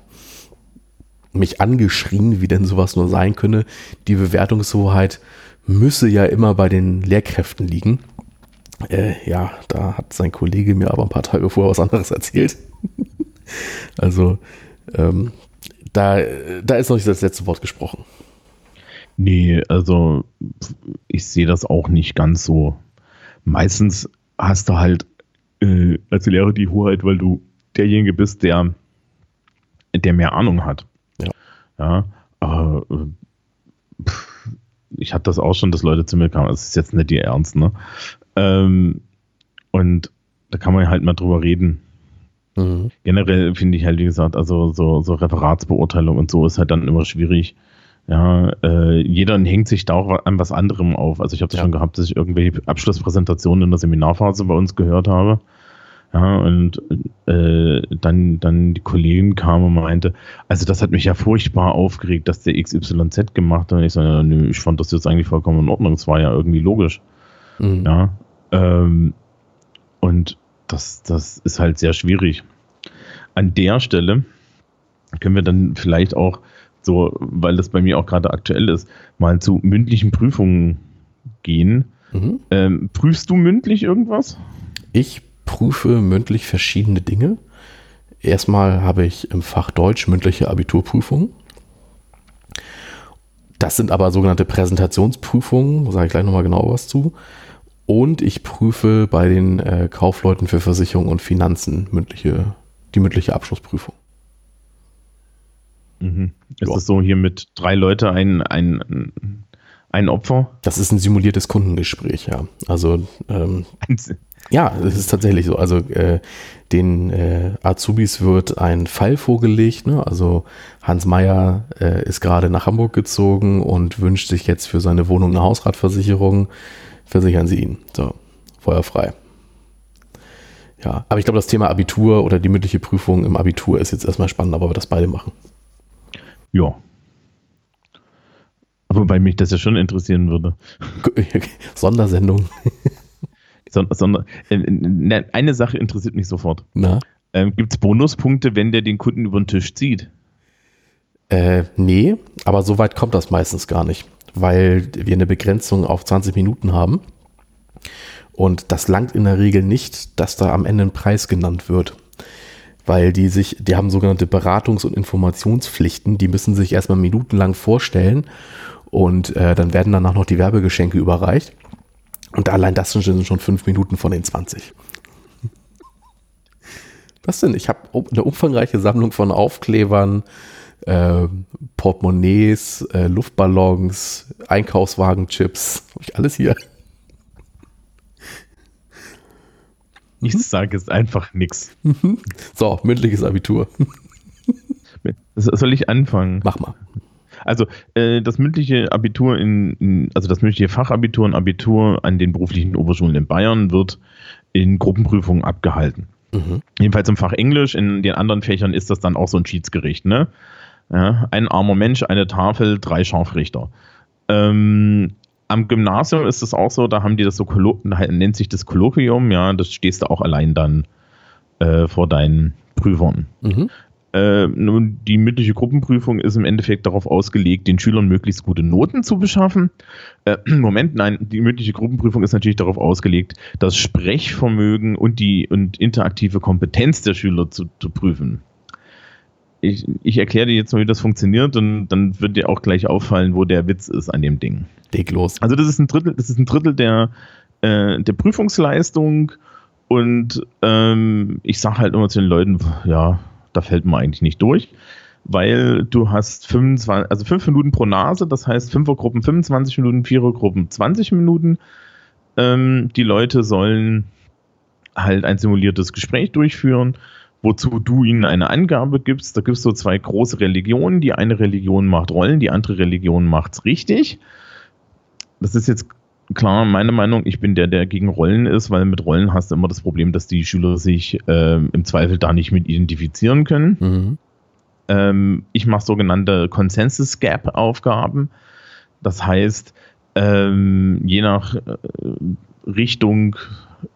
B: mich angeschrien, wie denn sowas nur sein könne. Die Bewertungshoheit müsse ja immer bei den Lehrkräften liegen. Äh, ja, da hat sein Kollege mir aber ein paar Tage vorher was anderes erzählt. also ähm, da, da ist noch nicht das letzte Wort gesprochen.
A: Nee, also ich sehe das auch nicht ganz so. Meistens hast du halt äh, als Lehrer die Hoheit, weil du derjenige bist, der, der mehr Ahnung hat. Ja. ja äh, ich hatte das auch schon, dass Leute zu mir kamen. Das ist jetzt nicht die Ernst, ne? Ähm, und da kann man halt mal drüber reden. Mhm. Generell finde ich halt, wie gesagt, also so, so Referatsbeurteilung und so ist halt dann immer schwierig. Ja, äh, jeder hängt sich da auch an was anderem auf. Also ich habe das ja. schon gehabt, dass ich irgendwelche Abschlusspräsentationen in der Seminarphase bei uns gehört habe. Ja, und äh, dann, dann die Kollegin kam und meinte, also das hat mich ja furchtbar aufgeregt, dass der XYZ gemacht hat. Und ich so, ja, nö, ich fand das jetzt eigentlich vollkommen in Ordnung. Es war ja irgendwie logisch. Mhm. Ja. Ähm, und das, das ist halt sehr schwierig. An der Stelle können wir dann vielleicht auch so, weil das bei mir auch gerade aktuell ist, mal zu mündlichen Prüfungen gehen. Mhm. Ähm, prüfst du mündlich irgendwas?
B: Ich prüfe mündlich verschiedene Dinge. Erstmal habe ich im Fach Deutsch mündliche Abiturprüfungen. das sind aber sogenannte Präsentationsprüfungen, sage ich gleich nochmal genau was zu. Und ich prüfe bei den äh, Kaufleuten für Versicherung und Finanzen mündliche, die mündliche Abschlussprüfung.
A: Mhm. Ist ja. das so hier mit drei Leute ein, ein, ein Opfer?
B: Das ist ein simuliertes Kundengespräch, ja. Also ähm, ja, es ist tatsächlich so. Also äh, den äh, Azubis wird ein Fall vorgelegt. Ne? Also Hans Meyer äh, ist gerade nach Hamburg gezogen und wünscht sich jetzt für seine Wohnung eine Hausratversicherung. Versichern Sie ihn. So, feuerfrei. Ja, aber ich glaube, das Thema Abitur oder die mündliche Prüfung im Abitur ist jetzt erstmal spannend, aber wir das beide machen.
A: Ja. Wobei mich das ja schon interessieren würde.
B: Sondersendung.
A: Sonder, äh, ne, eine Sache interessiert mich sofort. Ähm, Gibt es Bonuspunkte, wenn der den Kunden über den Tisch zieht?
B: Äh, nee, aber so weit kommt das meistens gar nicht, weil wir eine Begrenzung auf 20 Minuten haben. Und das langt in der Regel nicht, dass da am Ende ein Preis genannt wird weil die sich, die haben sogenannte Beratungs- und Informationspflichten, die müssen sich erstmal minutenlang vorstellen und äh, dann werden danach noch die Werbegeschenke überreicht. Und allein das sind schon fünf Minuten von den 20. Was denn? Ich habe eine umfangreiche Sammlung von Aufklebern, äh, Portemonnaies, äh, Luftballons, Einkaufswagenchips. Habe ich alles hier.
A: Ich sage es einfach nichts.
B: So, mündliches Abitur.
A: Soll ich anfangen?
B: Mach mal.
A: Also äh, das mündliche Abitur in, in, also das mündliche Fachabitur und Abitur an den beruflichen Oberschulen in Bayern wird in Gruppenprüfungen abgehalten. Mhm. Jedenfalls im Fach Englisch, in den anderen Fächern ist das dann auch so ein Schiedsgericht. Ne? Ja, ein armer Mensch, eine Tafel, drei Scharfrichter. Ähm, am Gymnasium ist es auch so, da haben die das so, nennt sich das Kolloquium, ja, das stehst du auch allein dann äh, vor deinen Prüfern. Mhm. Äh, nun, die mündliche Gruppenprüfung ist im Endeffekt darauf ausgelegt, den Schülern möglichst gute Noten zu beschaffen. Äh, Moment, nein, die mündliche Gruppenprüfung ist natürlich darauf ausgelegt, das Sprechvermögen und die und interaktive Kompetenz der Schüler zu, zu prüfen ich, ich erkläre dir jetzt mal, wie das funktioniert und dann wird dir auch gleich auffallen, wo der Witz ist an dem Ding.
B: Leg los.
A: Also das ist ein Drittel, das ist ein Drittel der, äh, der Prüfungsleistung und ähm, ich sage halt immer zu den Leuten, ja, da fällt man eigentlich nicht durch, weil du hast 25, also 5 Minuten pro Nase, das heißt 5er Gruppen 25 Minuten, 4er Gruppen 20 Minuten. Ähm, die Leute sollen halt ein simuliertes Gespräch durchführen wozu du ihnen eine Angabe gibst. Da gibt es so zwei große Religionen. Die eine Religion macht Rollen, die andere Religion macht's richtig. Das ist jetzt klar meine Meinung. Ich bin der, der gegen Rollen ist, weil mit Rollen hast du immer das Problem, dass die Schüler sich äh, im Zweifel da nicht mit identifizieren können. Mhm. Ähm, ich mache sogenannte Consensus Gap Aufgaben. Das heißt, ähm, je nach äh, Richtung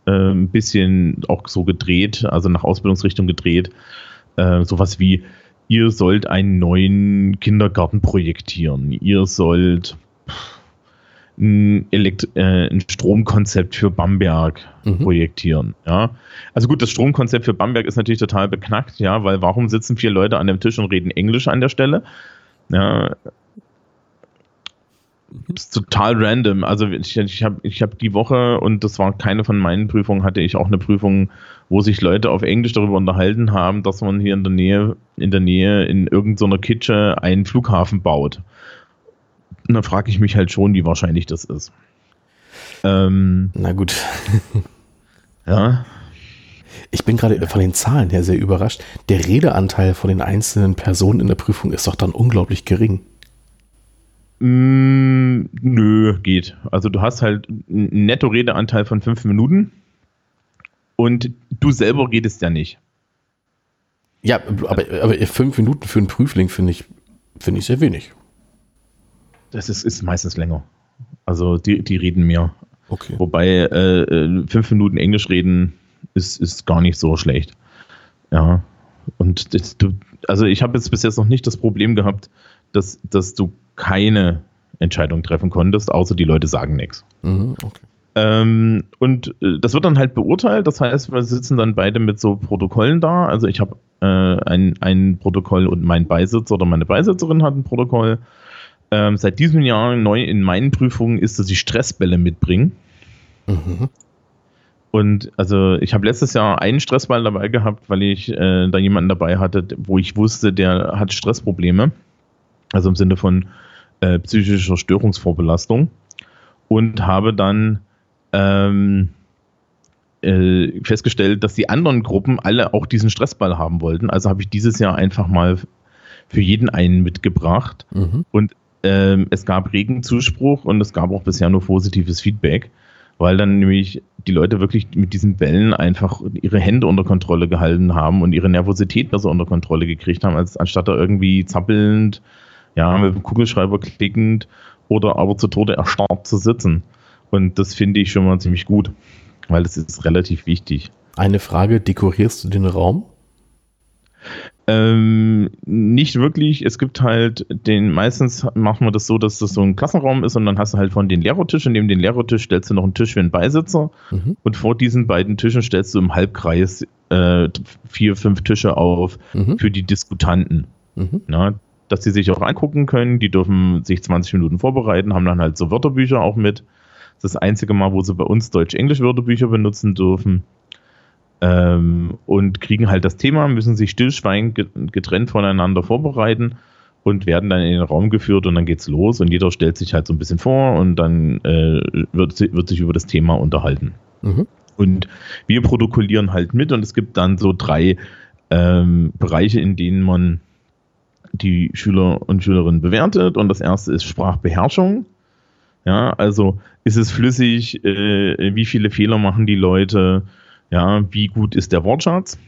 A: äh, ein bisschen auch so gedreht, also nach Ausbildungsrichtung gedreht. Äh, sowas wie, ihr sollt einen neuen Kindergarten projektieren. Ihr sollt ein, Elekt äh, ein Stromkonzept für Bamberg mhm. projektieren. Ja? Also gut, das Stromkonzept für Bamberg ist natürlich total beknackt, ja, weil warum sitzen vier Leute an dem Tisch und reden Englisch an der Stelle? Ja, ist total random. Also ich, ich habe ich hab die Woche, und das war keine von meinen Prüfungen, hatte ich auch eine Prüfung, wo sich Leute auf Englisch darüber unterhalten haben, dass man hier in der Nähe, in der Nähe in irgendeiner Kitsche einen Flughafen baut. Und da frage ich mich halt schon, wie wahrscheinlich das ist.
B: Ähm, Na gut.
A: ja.
B: Ich bin gerade von den Zahlen her sehr überrascht. Der Redeanteil von den einzelnen Personen in der Prüfung ist doch dann unglaublich gering.
A: Mm, nö, geht. Also du hast halt einen Netto-Redeanteil von fünf Minuten und du selber redest ja nicht.
B: Ja, aber, aber fünf Minuten für einen Prüfling finde ich, find ich sehr wenig.
A: Das ist, ist meistens länger. Also die, die reden mehr.
B: Okay.
A: Wobei äh, äh, fünf Minuten Englisch reden ist, ist gar nicht so schlecht. Ja. Und das, du, also ich habe jetzt bis jetzt noch nicht das Problem gehabt, dass, dass du keine Entscheidung treffen konntest, außer die Leute sagen nichts. Mhm, okay. Ähm, und äh, das wird dann halt beurteilt. Das heißt, wir sitzen dann beide mit so Protokollen da. Also ich habe äh, ein, ein Protokoll und mein Beisitzer oder meine Beisitzerin hat ein Protokoll. ähm, seit diesem Jahr neu in meinen Prüfungen ist, dass ich Stressbälle mitbringe. Mhm. Und also ich habe letztes Jahr einen Stressball dabei gehabt, weil ich äh, da jemanden dabei hatte, wo ich wusste, der hat Stressprobleme. Also im Sinne von äh, psychischer Störungsvorbelastung. Und habe dann ähm, äh, festgestellt, dass die anderen Gruppen alle auch diesen Stressball haben wollten. Also habe ich dieses Jahr einfach mal für jeden einen mitgebracht. Mhm. Und ähm, es gab regen Zuspruch und es gab auch bisher nur positives Feedback weil dann nämlich die Leute wirklich mit diesen Bällen einfach ihre Hände unter Kontrolle gehalten haben und ihre Nervosität besser unter Kontrolle gekriegt haben, als anstatt da irgendwie zappelnd, ja, mit dem Kugelschreiber klickend oder aber zu Tode erstarrt zu sitzen. Und das finde ich schon mal ziemlich gut, weil das ist relativ wichtig.
B: Eine Frage, dekorierst du den Raum?
A: Ähm, nicht wirklich. Es gibt halt den, meistens machen wir das so, dass das so ein Klassenraum ist und dann hast du halt von den Lehrertisch und neben den Lehrertisch stellst du noch einen Tisch für einen Beisitzer mhm. und vor diesen beiden Tischen stellst du im Halbkreis äh, vier, fünf Tische auf mhm. für die Diskutanten. Mhm. Na, dass sie sich auch angucken können. Die dürfen sich 20 Minuten vorbereiten, haben dann halt so Wörterbücher auch mit. Das ist das einzige Mal, wo sie bei uns Deutsch-Englisch-Wörterbücher benutzen dürfen ähm, und kriegen halt das Thema, müssen sich stillschweigend getrennt voneinander vorbereiten und werden dann in den Raum geführt und dann geht's los und jeder stellt sich halt so ein bisschen vor und dann äh, wird, wird sich über das Thema unterhalten. Mhm. Und wir protokollieren halt mit und es gibt dann so drei ähm, Bereiche, in denen man die Schüler und Schülerinnen bewertet und das erste ist Sprachbeherrschung. Ja, also ist es flüssig, äh, wie viele Fehler machen die Leute, ja, wie gut ist der Wortschatz?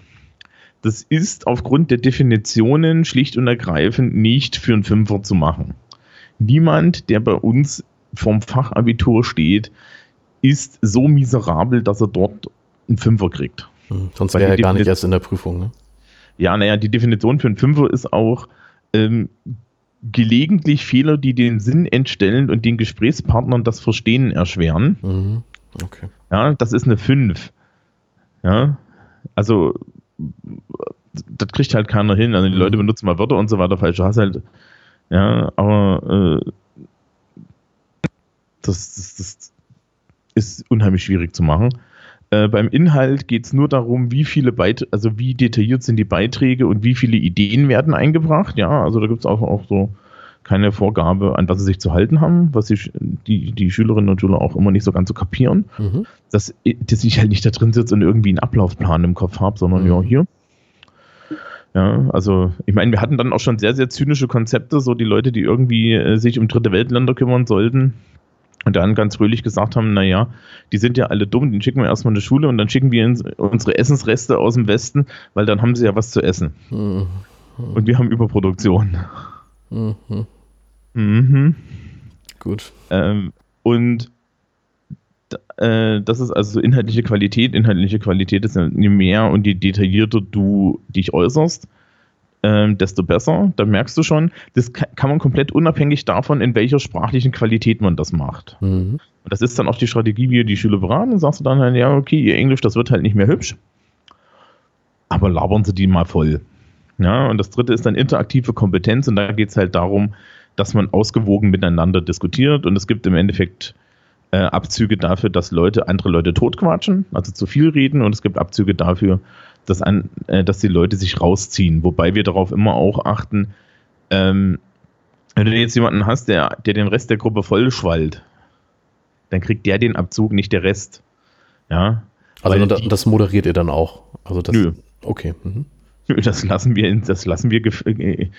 A: Das ist aufgrund der Definitionen schlicht und ergreifend nicht für einen Fünfer zu machen. Niemand, der bei uns vom Fachabitur steht, ist so miserabel, dass er dort einen Fünfer kriegt.
B: Hm, sonst wäre er gar nicht erst in der Prüfung. Ne?
A: Ja, naja, die Definition für einen Fünfer ist auch ähm, gelegentlich Fehler, die den Sinn entstellen und den Gesprächspartnern das Verstehen erschweren. Mhm. Okay. Ja, das ist eine 5. Ja, also das kriegt halt keiner hin. Also die mhm. Leute benutzen mal Wörter und so weiter falsch. Du hast halt, ja, aber äh, das, das, das, ist unheimlich schwierig zu machen. Äh, beim Inhalt geht es nur darum, wie viele Beiträge, also wie detailliert sind die Beiträge und wie viele Ideen werden eingebracht. Ja, also da gibt es auch, auch so keine Vorgabe, an was sie sich zu halten haben, was die, die, die Schülerinnen und Schüler auch immer nicht so ganz so kapieren. Mhm. Dass, dass ich halt nicht da drin sitze und irgendwie einen Ablaufplan im Kopf habe, sondern mhm. ja, hier. Ja, also ich meine, wir hatten dann auch schon sehr, sehr zynische Konzepte, so die Leute, die irgendwie äh, sich um dritte Weltländer kümmern sollten und dann ganz fröhlich gesagt haben, naja, die sind ja alle dumm, den schicken wir erstmal in die Schule und dann schicken wir uns unsere Essensreste aus dem Westen, weil dann haben sie ja was zu essen. Mhm. Und wir haben Überproduktion. Mhm. Mhm. Gut. Ähm, und äh, das ist also inhaltliche Qualität. Inhaltliche Qualität ist, je mehr und je detaillierter du dich äußerst, ähm, desto besser. Da merkst du schon, das kann man komplett unabhängig davon, in welcher sprachlichen Qualität man das macht. Mhm. Und das ist dann auch die Strategie, wie die Schüler beraten. Dann sagst du dann halt, ja, okay, ihr Englisch, das wird halt nicht mehr hübsch. Aber labern sie die mal voll. Ja, und das dritte ist dann interaktive Kompetenz und da geht es halt darum, dass man ausgewogen miteinander diskutiert und es gibt im Endeffekt äh, Abzüge dafür, dass Leute andere Leute totquatschen, also zu viel reden und es gibt Abzüge dafür, dass, an, äh, dass die Leute sich rausziehen, wobei wir darauf immer auch achten, ähm, wenn du jetzt jemanden hast, der, der den Rest der Gruppe vollschwallt, dann kriegt der den Abzug, nicht der Rest. Ja.
B: Also das, das moderiert ihr dann auch. Also das,
A: nö.
B: Okay. Mhm.
A: Das lassen wir, das lassen wir, äh,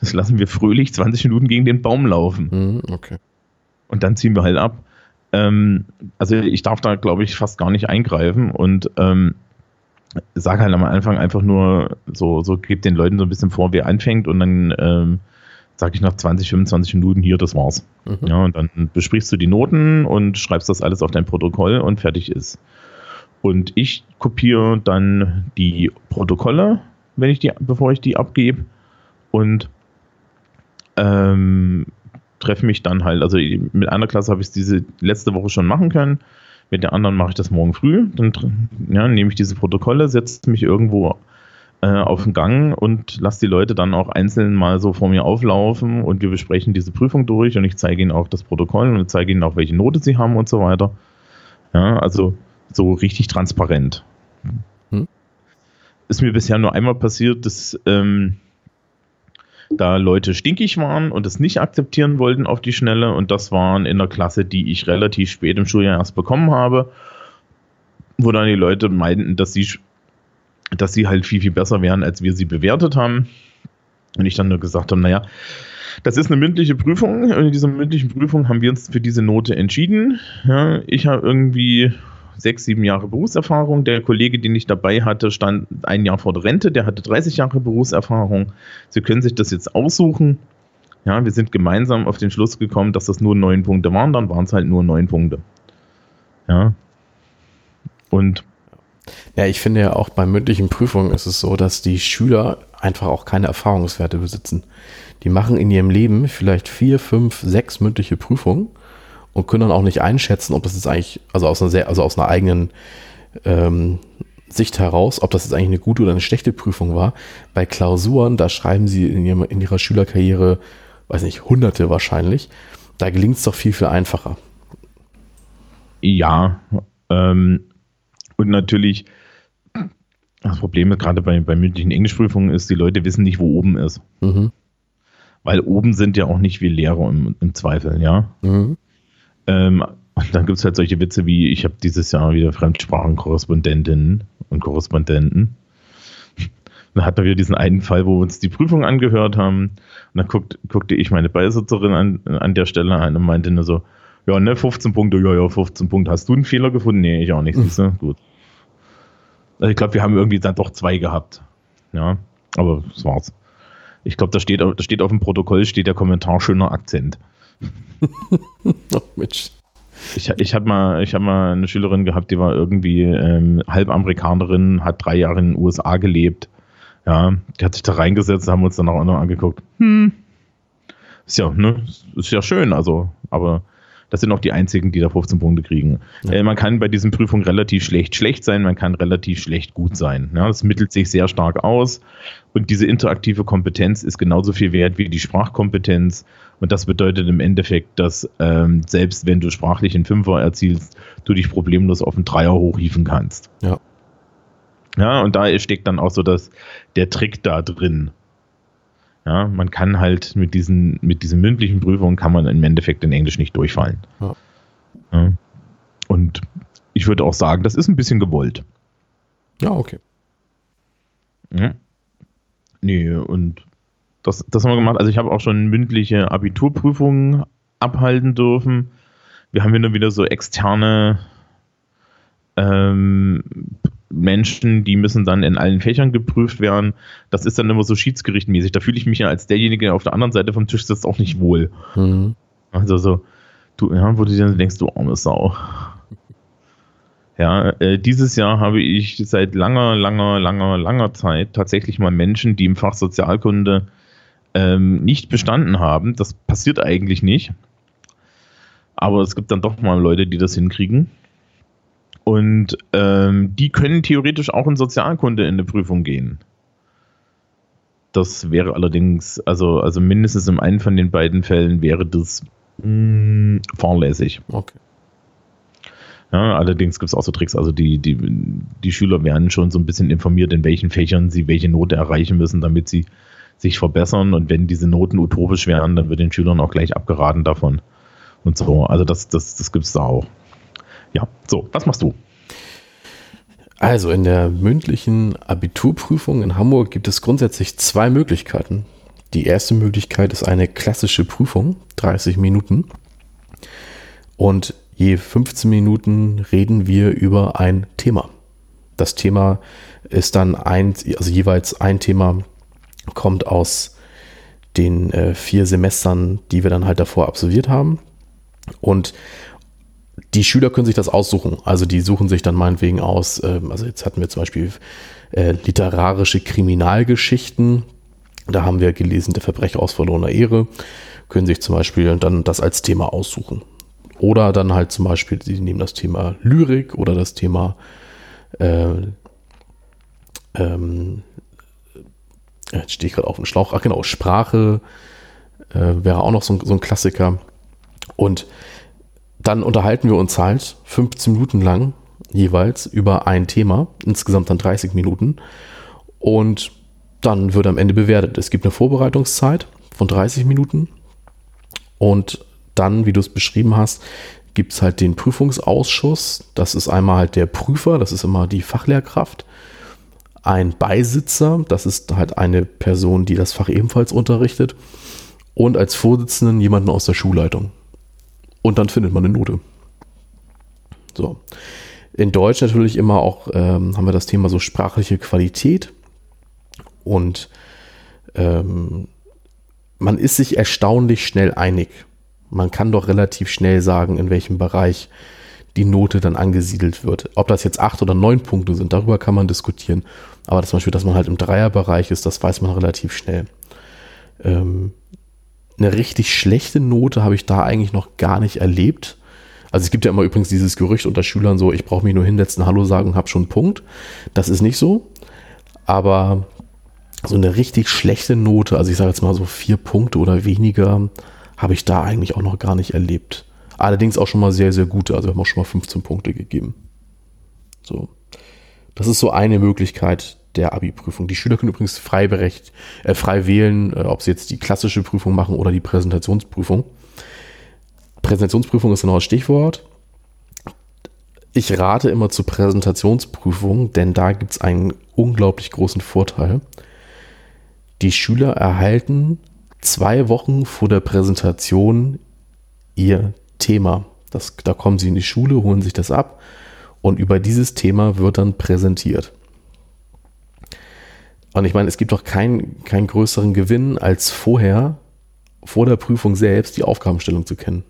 A: das lassen wir fröhlich 20 Minuten gegen den Baum laufen.
B: Mhm, okay.
A: Und dann ziehen wir halt ab. Ähm, also ich darf da, glaube ich, fast gar nicht eingreifen und ähm, sage halt am Anfang einfach nur so, so gebe den Leuten so ein bisschen vor, wer anfängt und dann ähm, sage ich nach 20, 25 Minuten hier, das war's. Mhm. Ja, und dann besprichst du die Noten und schreibst das alles auf dein Protokoll und fertig ist. Und ich kopiere dann die Protokolle wenn ich die, bevor ich die abgebe. Und ähm, treffe mich dann halt, also mit einer Klasse habe ich es diese letzte Woche schon machen können. Mit der anderen mache ich das morgen früh. Dann ja, nehme ich diese Protokolle, setze mich irgendwo äh, auf den Gang und lasse die Leute dann auch einzeln mal so vor mir auflaufen und wir besprechen diese Prüfung durch und ich zeige ihnen auch das Protokoll und zeige ihnen auch, welche Note sie haben und so weiter. Ja, also so richtig transparent. Hm. Ist mir bisher nur einmal passiert, dass ähm, da Leute stinkig waren und es nicht akzeptieren wollten auf die Schnelle und das waren in der Klasse, die ich relativ spät im Schuljahr erst bekommen habe, wo dann die Leute meinten, dass sie dass sie halt viel, viel besser wären, als wir sie bewertet haben. Und ich dann nur gesagt habe, naja, das ist eine mündliche Prüfung. Und in dieser mündlichen Prüfung haben wir uns für diese Note entschieden. Ja, ich habe irgendwie sechs, sieben Jahre Berufserfahrung. Der Kollege, den ich dabei hatte, stand ein Jahr vor der Rente. Der hatte 30 Jahre Berufserfahrung. Sie können sich das jetzt aussuchen. Ja, wir sind gemeinsam auf den Schluss gekommen, dass das nur neun Punkte waren. Dann waren es halt nur neun Punkte. Ja. Und
B: ja, ich finde ja auch bei mündlichen Prüfungen ist es so, dass die Schüler einfach auch keine Erfahrungswerte besitzen. Die machen in ihrem Leben vielleicht vier, fünf, sechs mündliche Prüfungen und können dann auch nicht einschätzen, ob das jetzt eigentlich, also aus einer sehr, also aus einer eigenen ähm, Sicht heraus, ob das jetzt eigentlich eine gute oder eine schlechte Prüfung war. Bei Klausuren, da schreiben sie in, ihrem, in ihrer Schülerkarriere, weiß nicht, hunderte wahrscheinlich. Da gelingt es doch viel, viel einfacher.
A: Ja, ähm, und natürlich, das Problem gerade bei, bei mündlichen Englischprüfungen ist, die Leute wissen nicht, wo oben ist. Mhm. Weil oben sind ja auch nicht wir Lehrer im, im Zweifel, ja. Mhm. Ähm, und dann gibt es halt solche Witze wie, ich habe dieses Jahr wieder Fremdsprachenkorrespondentinnen und Korrespondenten. Dann hatten wir diesen einen Fall, wo wir uns die Prüfung angehört haben. Und dann guckt, guckte ich meine Beisitzerin an, an der Stelle an und meinte nur so, ja, ne, 15 Punkte, ja, ja, 15 Punkte. Hast du einen Fehler gefunden? Nee, ich auch nicht, siehst du? Gut. Also ich glaube, wir haben irgendwie dann doch zwei gehabt. Ja, aber das war's. Ich glaube, da steht, da steht auf dem Protokoll steht der Kommentar schöner Akzent. oh, Mensch. Ich, ich habe mal, hab mal eine Schülerin gehabt, die war irgendwie ähm, halb Amerikanerin, hat drei Jahre in den USA gelebt. Ja, die hat sich da reingesetzt, haben uns dann auch noch angeguckt. Hm. Ist ja, ne, ist ja schön, also, aber das sind auch die einzigen, die da 15 Punkte kriegen. Ja. Äh, man kann bei diesen Prüfungen relativ schlecht schlecht sein, man kann relativ schlecht gut sein. Ja, das mittelt sich sehr stark aus. Und diese interaktive Kompetenz ist genauso viel wert wie die Sprachkompetenz. Und das bedeutet im Endeffekt, dass ähm, selbst wenn du sprachlich einen Fünfer erzielst, du dich problemlos auf einen Dreier hochhieven kannst.
B: Ja.
A: Ja, und da steckt dann auch so das, der Trick da drin. Ja, man kann halt mit diesen, mit diesen mündlichen Prüfungen kann man im Endeffekt in Englisch nicht durchfallen. Ja. Ja. Und ich würde auch sagen, das ist ein bisschen gewollt.
B: Ja, okay.
A: Ja. Nee, und das, das haben wir gemacht. Also ich habe auch schon mündliche Abiturprüfungen abhalten dürfen. Wir haben hier nur wieder so externe ähm, Menschen, die müssen dann in allen Fächern geprüft werden. Das ist dann immer so schiedsgerichtmäßig. Da fühle ich mich ja als derjenige, der auf der anderen Seite vom Tisch sitzt, auch nicht wohl. Mhm. Also so, du, ja, wo du dir denkst, du arme Sau. Ja, äh, dieses Jahr habe ich seit langer, langer, langer, langer Zeit tatsächlich mal Menschen, die im Fach Sozialkunde ähm, nicht bestanden haben. Das passiert eigentlich nicht. Aber es gibt dann doch mal Leute, die das hinkriegen. Und ähm, die können theoretisch auch in Sozialkunde in eine Prüfung gehen. Das wäre allerdings, also, also mindestens in einem von den beiden Fällen wäre das mh, hm, fahrlässig.
B: Okay.
A: Ja, allerdings gibt es auch so Tricks, also die, die, die Schüler werden schon so ein bisschen informiert, in welchen Fächern sie welche Note erreichen müssen, damit sie sich verbessern. Und wenn diese Noten utopisch wären, dann wird den Schülern auch gleich abgeraten davon. Und so, also das, das, das gibt es da auch. Ja, so, was machst du?
B: Also in der mündlichen Abiturprüfung in Hamburg gibt es grundsätzlich zwei Möglichkeiten. Die erste Möglichkeit ist eine klassische Prüfung, 30 Minuten. Und je 15 Minuten reden wir über ein Thema. Das Thema ist dann ein, also jeweils ein Thema kommt aus den äh, vier Semestern, die wir dann halt davor absolviert haben. Und die Schüler können sich das aussuchen. Also die suchen sich dann meinetwegen aus, ähm, also jetzt hatten wir zum Beispiel äh, literarische Kriminalgeschichten. Da haben wir gelesen, der Verbrecher aus verlorener Ehre. Können sich zum Beispiel dann das als Thema aussuchen. Oder dann halt zum Beispiel, sie nehmen das Thema Lyrik oder das Thema äh, ähm, Jetzt stehe ich gerade auf dem Schlauch. Ach genau, Sprache äh, wäre auch noch so, so ein Klassiker. Und dann unterhalten wir uns halt 15 Minuten lang jeweils über ein Thema, insgesamt dann 30 Minuten. Und dann wird am Ende bewertet. Es gibt eine Vorbereitungszeit von 30 Minuten und dann, wie du es beschrieben hast, gibt es halt den Prüfungsausschuss. Das ist einmal halt der Prüfer, das ist immer die Fachlehrkraft. Ein Beisitzer, das ist halt eine Person, die das Fach ebenfalls unterrichtet. Und als Vorsitzenden jemanden aus der Schulleitung. Und dann findet man eine Note. So. In Deutsch natürlich immer auch ähm, haben wir das Thema so sprachliche Qualität. Und ähm, man ist sich erstaunlich schnell einig. Man kann doch relativ schnell sagen, in welchem Bereich die Note dann angesiedelt wird. Ob das jetzt acht oder neun Punkte sind, darüber kann man diskutieren. Aber zum Beispiel, dass man halt im Dreierbereich ist, das weiß man relativ schnell. Ähm, eine richtig schlechte Note habe ich da eigentlich noch gar nicht erlebt. Also es gibt ja immer übrigens dieses Gerücht unter Schülern so, ich brauche mich nur hinsetzen, Hallo sagen, habe schon einen Punkt. Das ist nicht so. Aber so eine richtig schlechte Note, also ich sage jetzt mal so vier Punkte oder weniger, habe ich da eigentlich auch noch gar nicht erlebt. Allerdings auch schon mal sehr, sehr gute, also wir haben auch schon mal 15 Punkte gegeben. So. Das ist so eine Möglichkeit der Abi-Prüfung. Die Schüler können übrigens frei, berecht, äh, frei wählen, äh, ob sie jetzt die klassische Prüfung machen oder die Präsentationsprüfung. Präsentationsprüfung ist genau das Stichwort. Ich rate immer zur Präsentationsprüfung, denn da gibt es einen unglaublich großen Vorteil die Schüler erhalten zwei Wochen vor der Präsentation ihr Thema. Das, da kommen sie in die Schule, holen sich das ab und über dieses Thema wird dann präsentiert. Und ich meine, es gibt doch keinen kein größeren Gewinn, als vorher, vor der Prüfung selbst, die Aufgabenstellung zu kennen.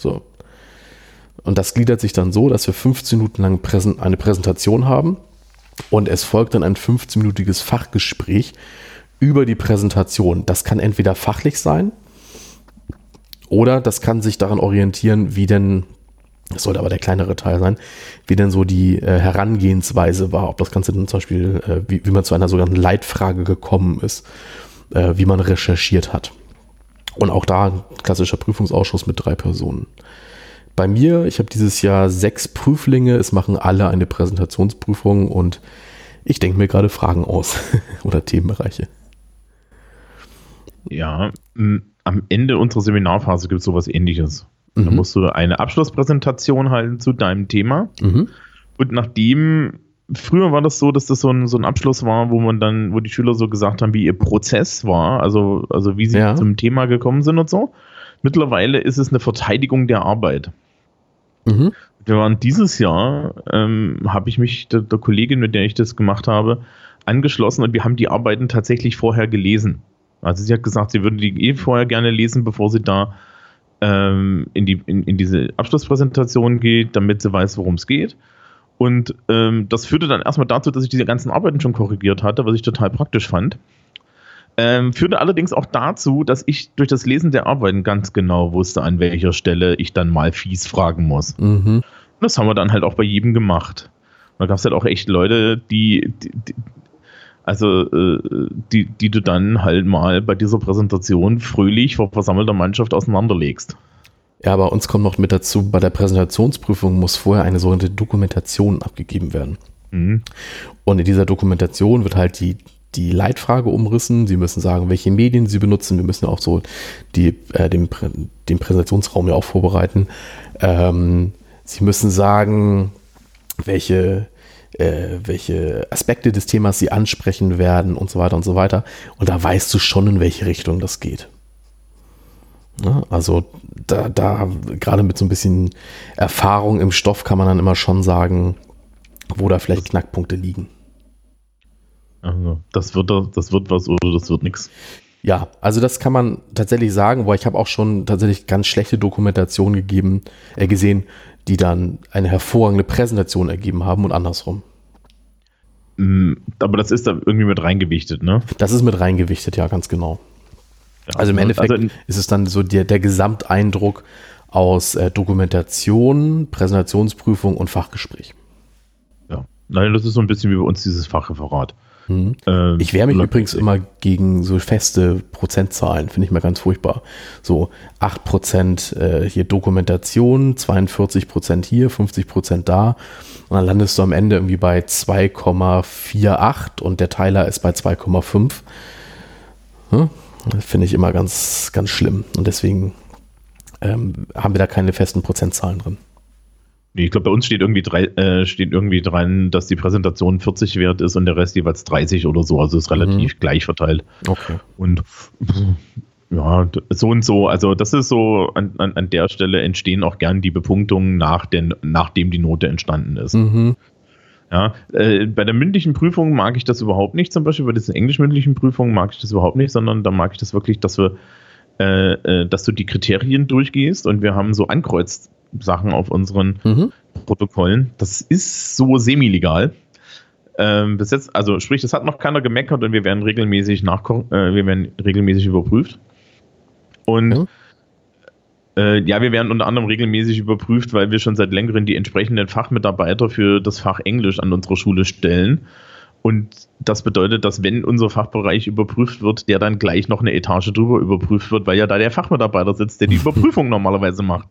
B: So. Und das gliedert sich dann so, dass wir 15 Minuten lang eine Präsentation haben und es folgt dann ein 15-minütiges Fachgespräch über die Präsentation. Das kann entweder fachlich sein oder das kann sich daran orientieren, wie denn, das sollte aber der kleinere Teil sein, wie denn so die äh, Herangehensweise war. Ob das Ganze dann zum Beispiel, äh, wie, wie, man zu einer sogenannten Leitfrage gekommen ist, äh, wie man recherchiert hat. Und auch da klassischer Prüfungsausschuss mit drei Personen. Bei mir, ich habe dieses Jahr sechs Prüflinge, es machen alle eine Präsentationsprüfung und ich denke mir gerade Fragen aus oder Themenbereiche.
A: Ja, am Ende unserer Seminarphase gibt es sowas ähnliches. Mhm. Da musst du eine Abschlusspräsentation halten zu deinem Thema. Mhm. Und nachdem, früher war das so, dass das so ein, so ein Abschluss war, wo man dann, wo die Schüler so gesagt haben, wie ihr Prozess war, also, also wie sie ja. zum Thema gekommen sind und so. Mittlerweile ist es eine Verteidigung der Arbeit. Mhm. Wir waren dieses Jahr, ähm, habe ich mich der, der, Kollegin, mit der ich das gemacht habe, angeschlossen und wir haben die Arbeiten tatsächlich vorher gelesen. Also sie hat gesagt, sie würde die eh vorher gerne lesen, bevor sie da ähm, in, die, in, in diese Abschlusspräsentation geht, damit sie weiß, worum es geht. Und ähm, das führte dann erstmal dazu, dass ich diese ganzen Arbeiten schon korrigiert hatte, was ich total praktisch fand. Ähm, führte allerdings auch dazu, dass ich durch das Lesen der Arbeiten ganz genau wusste, an welcher Stelle ich dann mal fies fragen muss. Mhm. Das haben wir dann halt auch bei jedem gemacht. da gab es halt auch echt Leute, die, die also äh, die, die du dann halt mal bei dieser Präsentation fröhlich vor versammelter Mannschaft auseinanderlegst.
B: Ja, aber uns kommt noch mit dazu, bei der Präsentationsprüfung muss vorher eine sogenannte Dokumentation abgegeben werden. Mhm. Und in dieser Dokumentation wird halt die, die Leitfrage umrissen. Sie müssen sagen, welche Medien Sie benutzen. Wir müssen auch so die, äh, den, den Präsentationsraum ja auch vorbereiten. Ähm, Sie müssen sagen, welche, äh, welche Aspekte des Themas Sie ansprechen werden und so weiter und so weiter. Und da weißt du schon, in welche Richtung das geht. Ja, also da, da gerade mit so ein bisschen Erfahrung im Stoff kann man dann immer schon sagen, wo da vielleicht Knackpunkte liegen.
A: Also, das wird, das wird was oder das wird nichts.
B: Ja, also das kann man tatsächlich sagen, weil ich habe auch schon tatsächlich ganz schlechte Dokumentationen gegeben, äh, gesehen, die dann eine hervorragende Präsentation ergeben haben und andersrum.
A: Mm, aber das ist da irgendwie mit reingewichtet, ne?
B: Das ist mit reingewichtet, ja, ganz genau. Ja, also im Endeffekt also ist es dann so der, der Gesamteindruck aus äh, Dokumentation, Präsentationsprüfung und Fachgespräch.
A: Ja, Nein, das ist so ein bisschen wie bei uns dieses Fachreferat.
B: Mhm. Ähm, ich wehre mich übrigens immer gegen so feste Prozentzahlen, finde ich mal ganz furchtbar. So 8% äh, hier Dokumentation, 42% hier, 50% da. Und dann landest du am Ende irgendwie bei 2,48 und der Teiler ist bei 2,5. Hm? Finde ich immer ganz, ganz schlimm. Und deswegen ähm, haben wir da keine festen Prozentzahlen drin.
A: Ich glaube, bei uns steht irgendwie, drei, äh, steht irgendwie dran, dass die Präsentation 40 wert ist und der Rest jeweils 30 oder so. Also ist relativ mhm. gleich verteilt.
B: Okay.
A: Und ja, so und so. Also das ist so, an, an, an der Stelle entstehen auch gern die Bepunktungen, nach den, nachdem die Note entstanden ist. Mhm. Ja, äh, bei der mündlichen Prüfung mag ich das überhaupt nicht, zum Beispiel bei diesen englisch-mündlichen Prüfungen mag ich das überhaupt nicht, sondern da mag ich das wirklich, dass wir, äh, äh, dass du die Kriterien durchgehst und wir haben so Ankreuz Sachen auf unseren mhm. Protokollen. Das ist so semi-legal. Ähm, bis jetzt, also sprich, das hat noch keiner gemeckert und wir werden regelmäßig nachgucken, äh, wir werden regelmäßig überprüft. Und mhm. äh, ja, wir werden unter anderem regelmäßig überprüft, weil wir schon seit längerem die entsprechenden Fachmitarbeiter für das Fach Englisch an unserer Schule stellen. Und das bedeutet, dass wenn unser Fachbereich überprüft wird, der dann gleich noch eine Etage drüber überprüft wird, weil ja da der Fachmitarbeiter sitzt, der die Überprüfung normalerweise macht.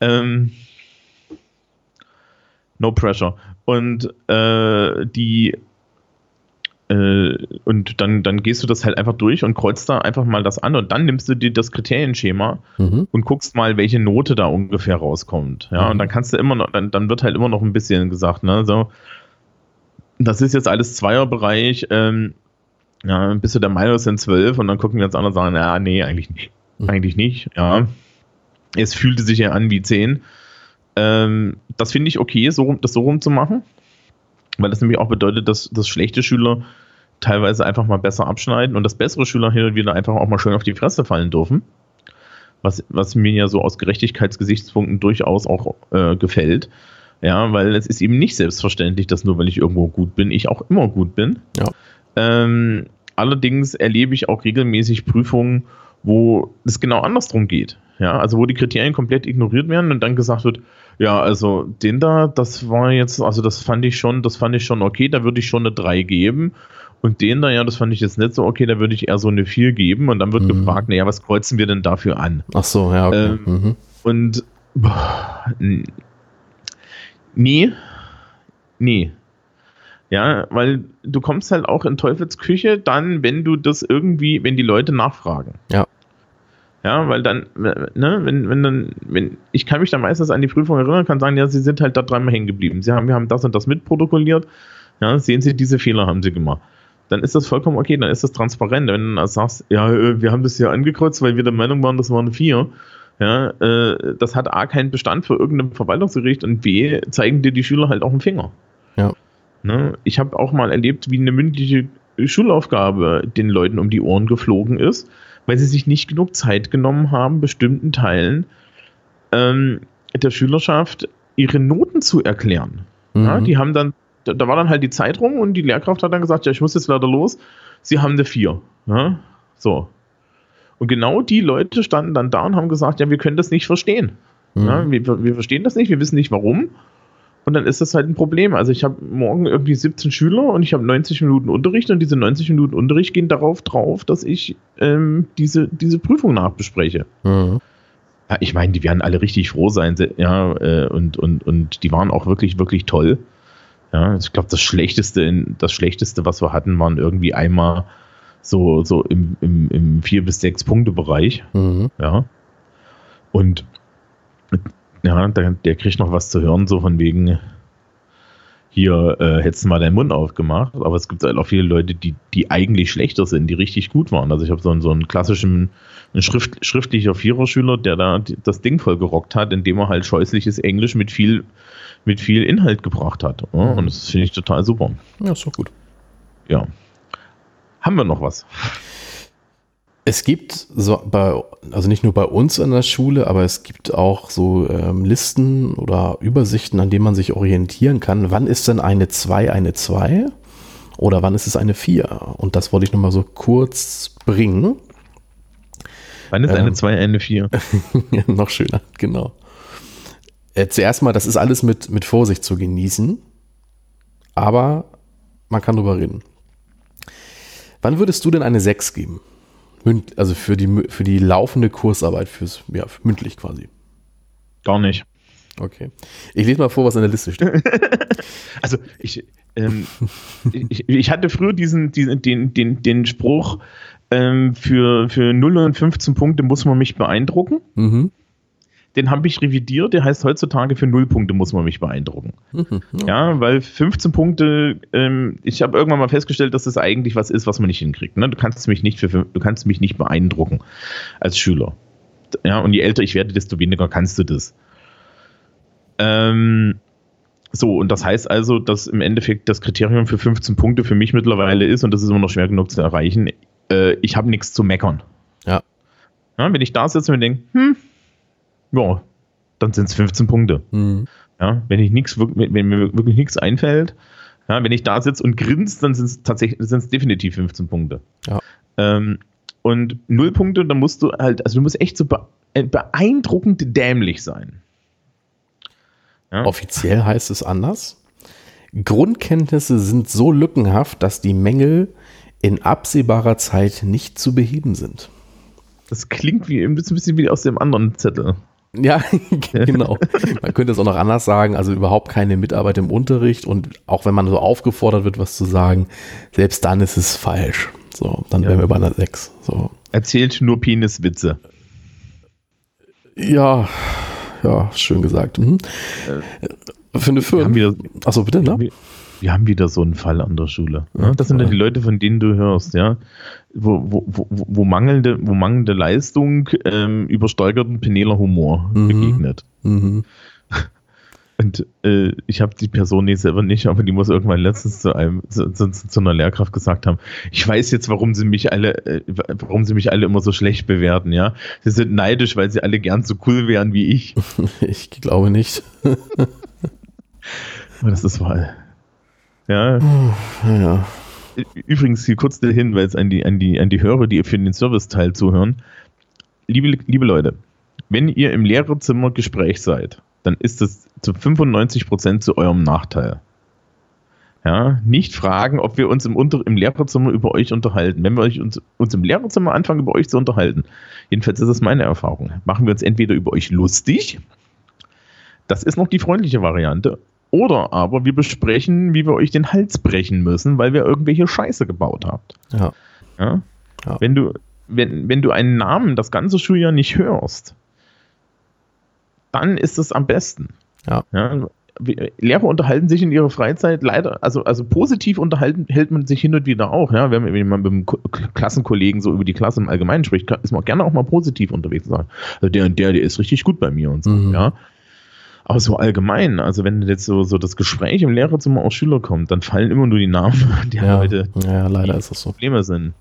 A: Ähm, no pressure. Und äh, die äh, und dann, dann gehst du das halt einfach durch und kreuzt da einfach mal das an und dann nimmst du dir das Kriterienschema mhm. und guckst mal, welche Note da ungefähr rauskommt. Ja, mhm. und dann kannst du immer noch, dann, dann wird halt immer noch ein bisschen gesagt, ne, so, das ist jetzt alles Zweierbereich, ähm, ja, bist du der Meinung, es sind zwölf und dann gucken wir uns an und sagen, ja, nee, eigentlich nicht. Mhm. Eigentlich nicht, ja. Es fühlte sich ja an wie 10. Ähm, das finde ich okay, so, das so rum zu machen, weil das nämlich auch bedeutet, dass, dass schlechte Schüler teilweise einfach mal besser abschneiden und dass bessere Schüler hin und wieder einfach auch mal schön auf die Fresse fallen dürfen. Was, was mir ja so aus Gerechtigkeitsgesichtspunkten durchaus auch äh, gefällt. Ja, weil es ist eben nicht selbstverständlich, dass nur weil ich irgendwo gut bin, ich auch immer gut bin.
B: Ja.
A: Ähm, allerdings erlebe ich auch regelmäßig Prüfungen, wo es genau andersrum geht. Ja, also wo die Kriterien komplett ignoriert werden und dann gesagt wird, ja, also den da, das war jetzt, also das fand ich schon, das fand ich schon okay, da würde ich schon eine 3 geben. Und den da, ja, das fand ich jetzt nicht so okay, da würde ich eher so eine 4 geben. Und dann wird mhm. gefragt, naja, was kreuzen wir denn dafür an?
B: Ach so, ja, okay.
A: Ähm, mhm. Und boah, nee, nee. Ja, weil du kommst halt auch in Teufels Küche dann, wenn du das irgendwie, wenn die Leute nachfragen.
B: Ja.
A: Ja, weil dann, ne, wenn, wenn dann, wenn, ich kann mich dann meistens an die Prüfung erinnern, kann sagen, ja, sie sind halt da dreimal hängen geblieben. Sie haben, wir haben das und das mitprotokolliert. Ja, sehen Sie, diese Fehler haben Sie gemacht. Dann ist das vollkommen okay, dann ist das transparent. Wenn du sagst, ja, äh, wir haben das hier angekreuzt, weil wir der Meinung waren, das waren vier. Ja, äh, das hat A keinen Bestand für irgendein Verwaltungsgericht und B zeigen dir die Schüler halt auch einen Finger.
B: Ja.
A: Ne? Ich habe auch mal erlebt, wie eine mündliche Schulaufgabe den Leuten um die Ohren geflogen ist weil sie sich nicht genug Zeit genommen haben, bestimmten Teilen ähm, der Schülerschaft ihre Noten zu erklären. Mhm. Ja, die haben dann, da, war dann halt die Zeit rum und die Lehrkraft hat dann gesagt, ja, ich muss jetzt leider los. Sie haben eine 4. Ja, so. Und genau die Leute standen dann da und haben gesagt, ja, wir können das nicht verstehen. Mhm. Ja, wir, wir verstehen das nicht, wir wissen nicht warum. Und dann ist das halt ein Problem. Also ich habe morgen irgendwie 17 Schüler und ich habe 90 Minuten Unterricht und diese 90 Minuten Unterricht gehen darauf drauf, dass ich ähm, diese, diese Prüfung nachbespreche. Mhm. Ja, ich meine, die werden alle richtig froh sein, ja, äh, und, und, und die waren auch wirklich, wirklich toll. Ja, ich glaube, das Schlechteste, das Schlechteste, was wir hatten, waren irgendwie einmal so, so im, im, im 4- bis 6-Punkte-Bereich. Mhm. Ja. Und ja, der, der kriegt noch was zu hören, so von wegen, hier äh, hättest du mal deinen Mund aufgemacht. Aber es gibt halt auch viele Leute, die, die eigentlich schlechter sind, die richtig gut waren. Also ich habe so, einen, so einen klassischen einen Schrift, schriftlicher Viererschüler, der da das Ding voll gerockt hat, indem er halt scheußliches Englisch mit viel, mit viel Inhalt gebracht hat. Ja, mhm. und das finde ich total super.
B: Ja, ist doch gut.
A: Ja. Haben wir noch was?
B: Es gibt so bei, also nicht nur bei uns in der Schule, aber es gibt auch so ähm, Listen oder Übersichten, an denen man sich orientieren kann. Wann ist denn eine 2 eine 2 oder wann ist es eine 4? Und das wollte ich nochmal so kurz bringen.
A: Wann ist eine 2 ähm, eine 4?
B: noch schöner, genau. äh, zuerst mal, das ist alles mit, mit Vorsicht zu genießen, aber man kann drüber reden. Wann würdest du denn eine 6 geben? Also für die, für die laufende Kursarbeit, fürs, ja, mündlich quasi.
A: Gar nicht.
B: Okay. Ich lese mal vor, was in der Liste steht.
A: also ich, ähm, ich, ich, hatte früher diesen, diesen den, den, den Spruch, ähm, für, für 0 und 15 Punkte muss man mich beeindrucken. Mhm. Den habe ich revidiert, der heißt heutzutage für 0 Punkte muss man mich beeindrucken. Mhm, ja. ja. weil 15 Punkte, ähm, ich habe irgendwann mal festgestellt, dass das eigentlich was ist, was man nicht hinkriegt. Ne? Du kannst mich nicht für, du kannst mich nicht beeindrucken als Schüler. Ja, und je älter ich werde, desto weniger kannst du das. Ähm, so, und das heißt also, dass im Endeffekt das Kriterium für 15 Punkte für mich mittlerweile ist, und das ist immer noch schwer genug zu erreichen, äh, ich habe nichts zu meckern.
B: Ja.
A: ja. Wenn ich da sitze und denke, hm, ja, dann sind es 15 Punkte. Mhm. Ja, wenn ich nichts, wenn mir wirklich nichts einfällt, ja, wenn ich da sitze und grinst, dann sind es tatsächlich, sind es definitiv 15 Punkte.
B: Ja.
A: Ähm, und null Punkte, dann musst du halt, also du musst echt so beeindruckend dämlich sein.
B: Ja? Offiziell heißt es anders. Grundkenntnisse sind so lückenhaft, dass die Mängel in absehbarer Zeit nicht zu beheben sind.
A: Das klingt wie ein bisschen wie aus dem anderen Zettel.
B: Ja, genau. Man könnte es auch noch anders sagen, also überhaupt keine Mitarbeit im Unterricht und auch wenn man so aufgefordert wird, was zu sagen, selbst dann ist es falsch. So, dann ja. wären wir bei einer 6. So.
A: Erzählt nur Peniswitze.
B: Ja, ja, schön gesagt. Mhm. Äh, Für eine 5. Achso, bitte, ne?
A: wir haben wieder so einen Fall an der Schule. Ja, das sind ja die Leute, von denen du hörst, ja, wo, wo, wo, wo mangelnde, wo mangelnde Leistung ähm, übersteigerten Peneler Humor mhm. begegnet. Mhm. Und äh, ich habe die Person nicht selber nicht, aber die muss irgendwann letztens zu einem zu, zu, zu, einer Lehrkraft gesagt haben: Ich weiß jetzt, warum sie mich alle, äh, warum sie mich alle immer so schlecht bewerten. Ja, sie sind neidisch, weil sie alle gern so cool wären wie ich.
B: Ich glaube nicht.
A: aber das ist wahr. Ja.
B: ja.
A: Übrigens hier kurz der Hinweis an die, an, die, an die Hörer, die für den Serviceteil zuhören. Liebe, liebe Leute, wenn ihr im Lehrerzimmer Gespräch seid, dann ist das zu 95% zu eurem Nachteil. Ja, nicht fragen, ob wir uns im, Unter im Lehrerzimmer über euch unterhalten. Wenn wir euch uns, uns im Lehrerzimmer anfangen, über euch zu unterhalten, jedenfalls ist das meine Erfahrung, machen wir uns entweder über euch lustig, das ist noch die freundliche Variante, oder aber wir besprechen, wie wir euch den Hals brechen müssen, weil wir irgendwelche Scheiße gebaut habt.
B: Ja.
A: ja? ja. Wenn, du, wenn, wenn du einen Namen das ganze Schuljahr nicht hörst, dann ist es am besten.
B: Ja.
A: ja? Lehrer unterhalten sich in ihrer Freizeit leider, also, also positiv unterhalten hält man sich hin und wieder auch, ja. Wenn, wenn man mit einem Klassenkollegen so über die Klasse im Allgemeinen spricht, ist man gerne auch mal positiv unterwegs. Also der und der, der ist richtig gut bei mir und so, mhm. ja. Aber so allgemein, also wenn jetzt so, so das Gespräch im Lehrerzimmer aus Schüler kommt, dann fallen immer nur die Namen der
B: ja,
A: Leute,
B: ja, leider ist das so.
A: Probleme sind.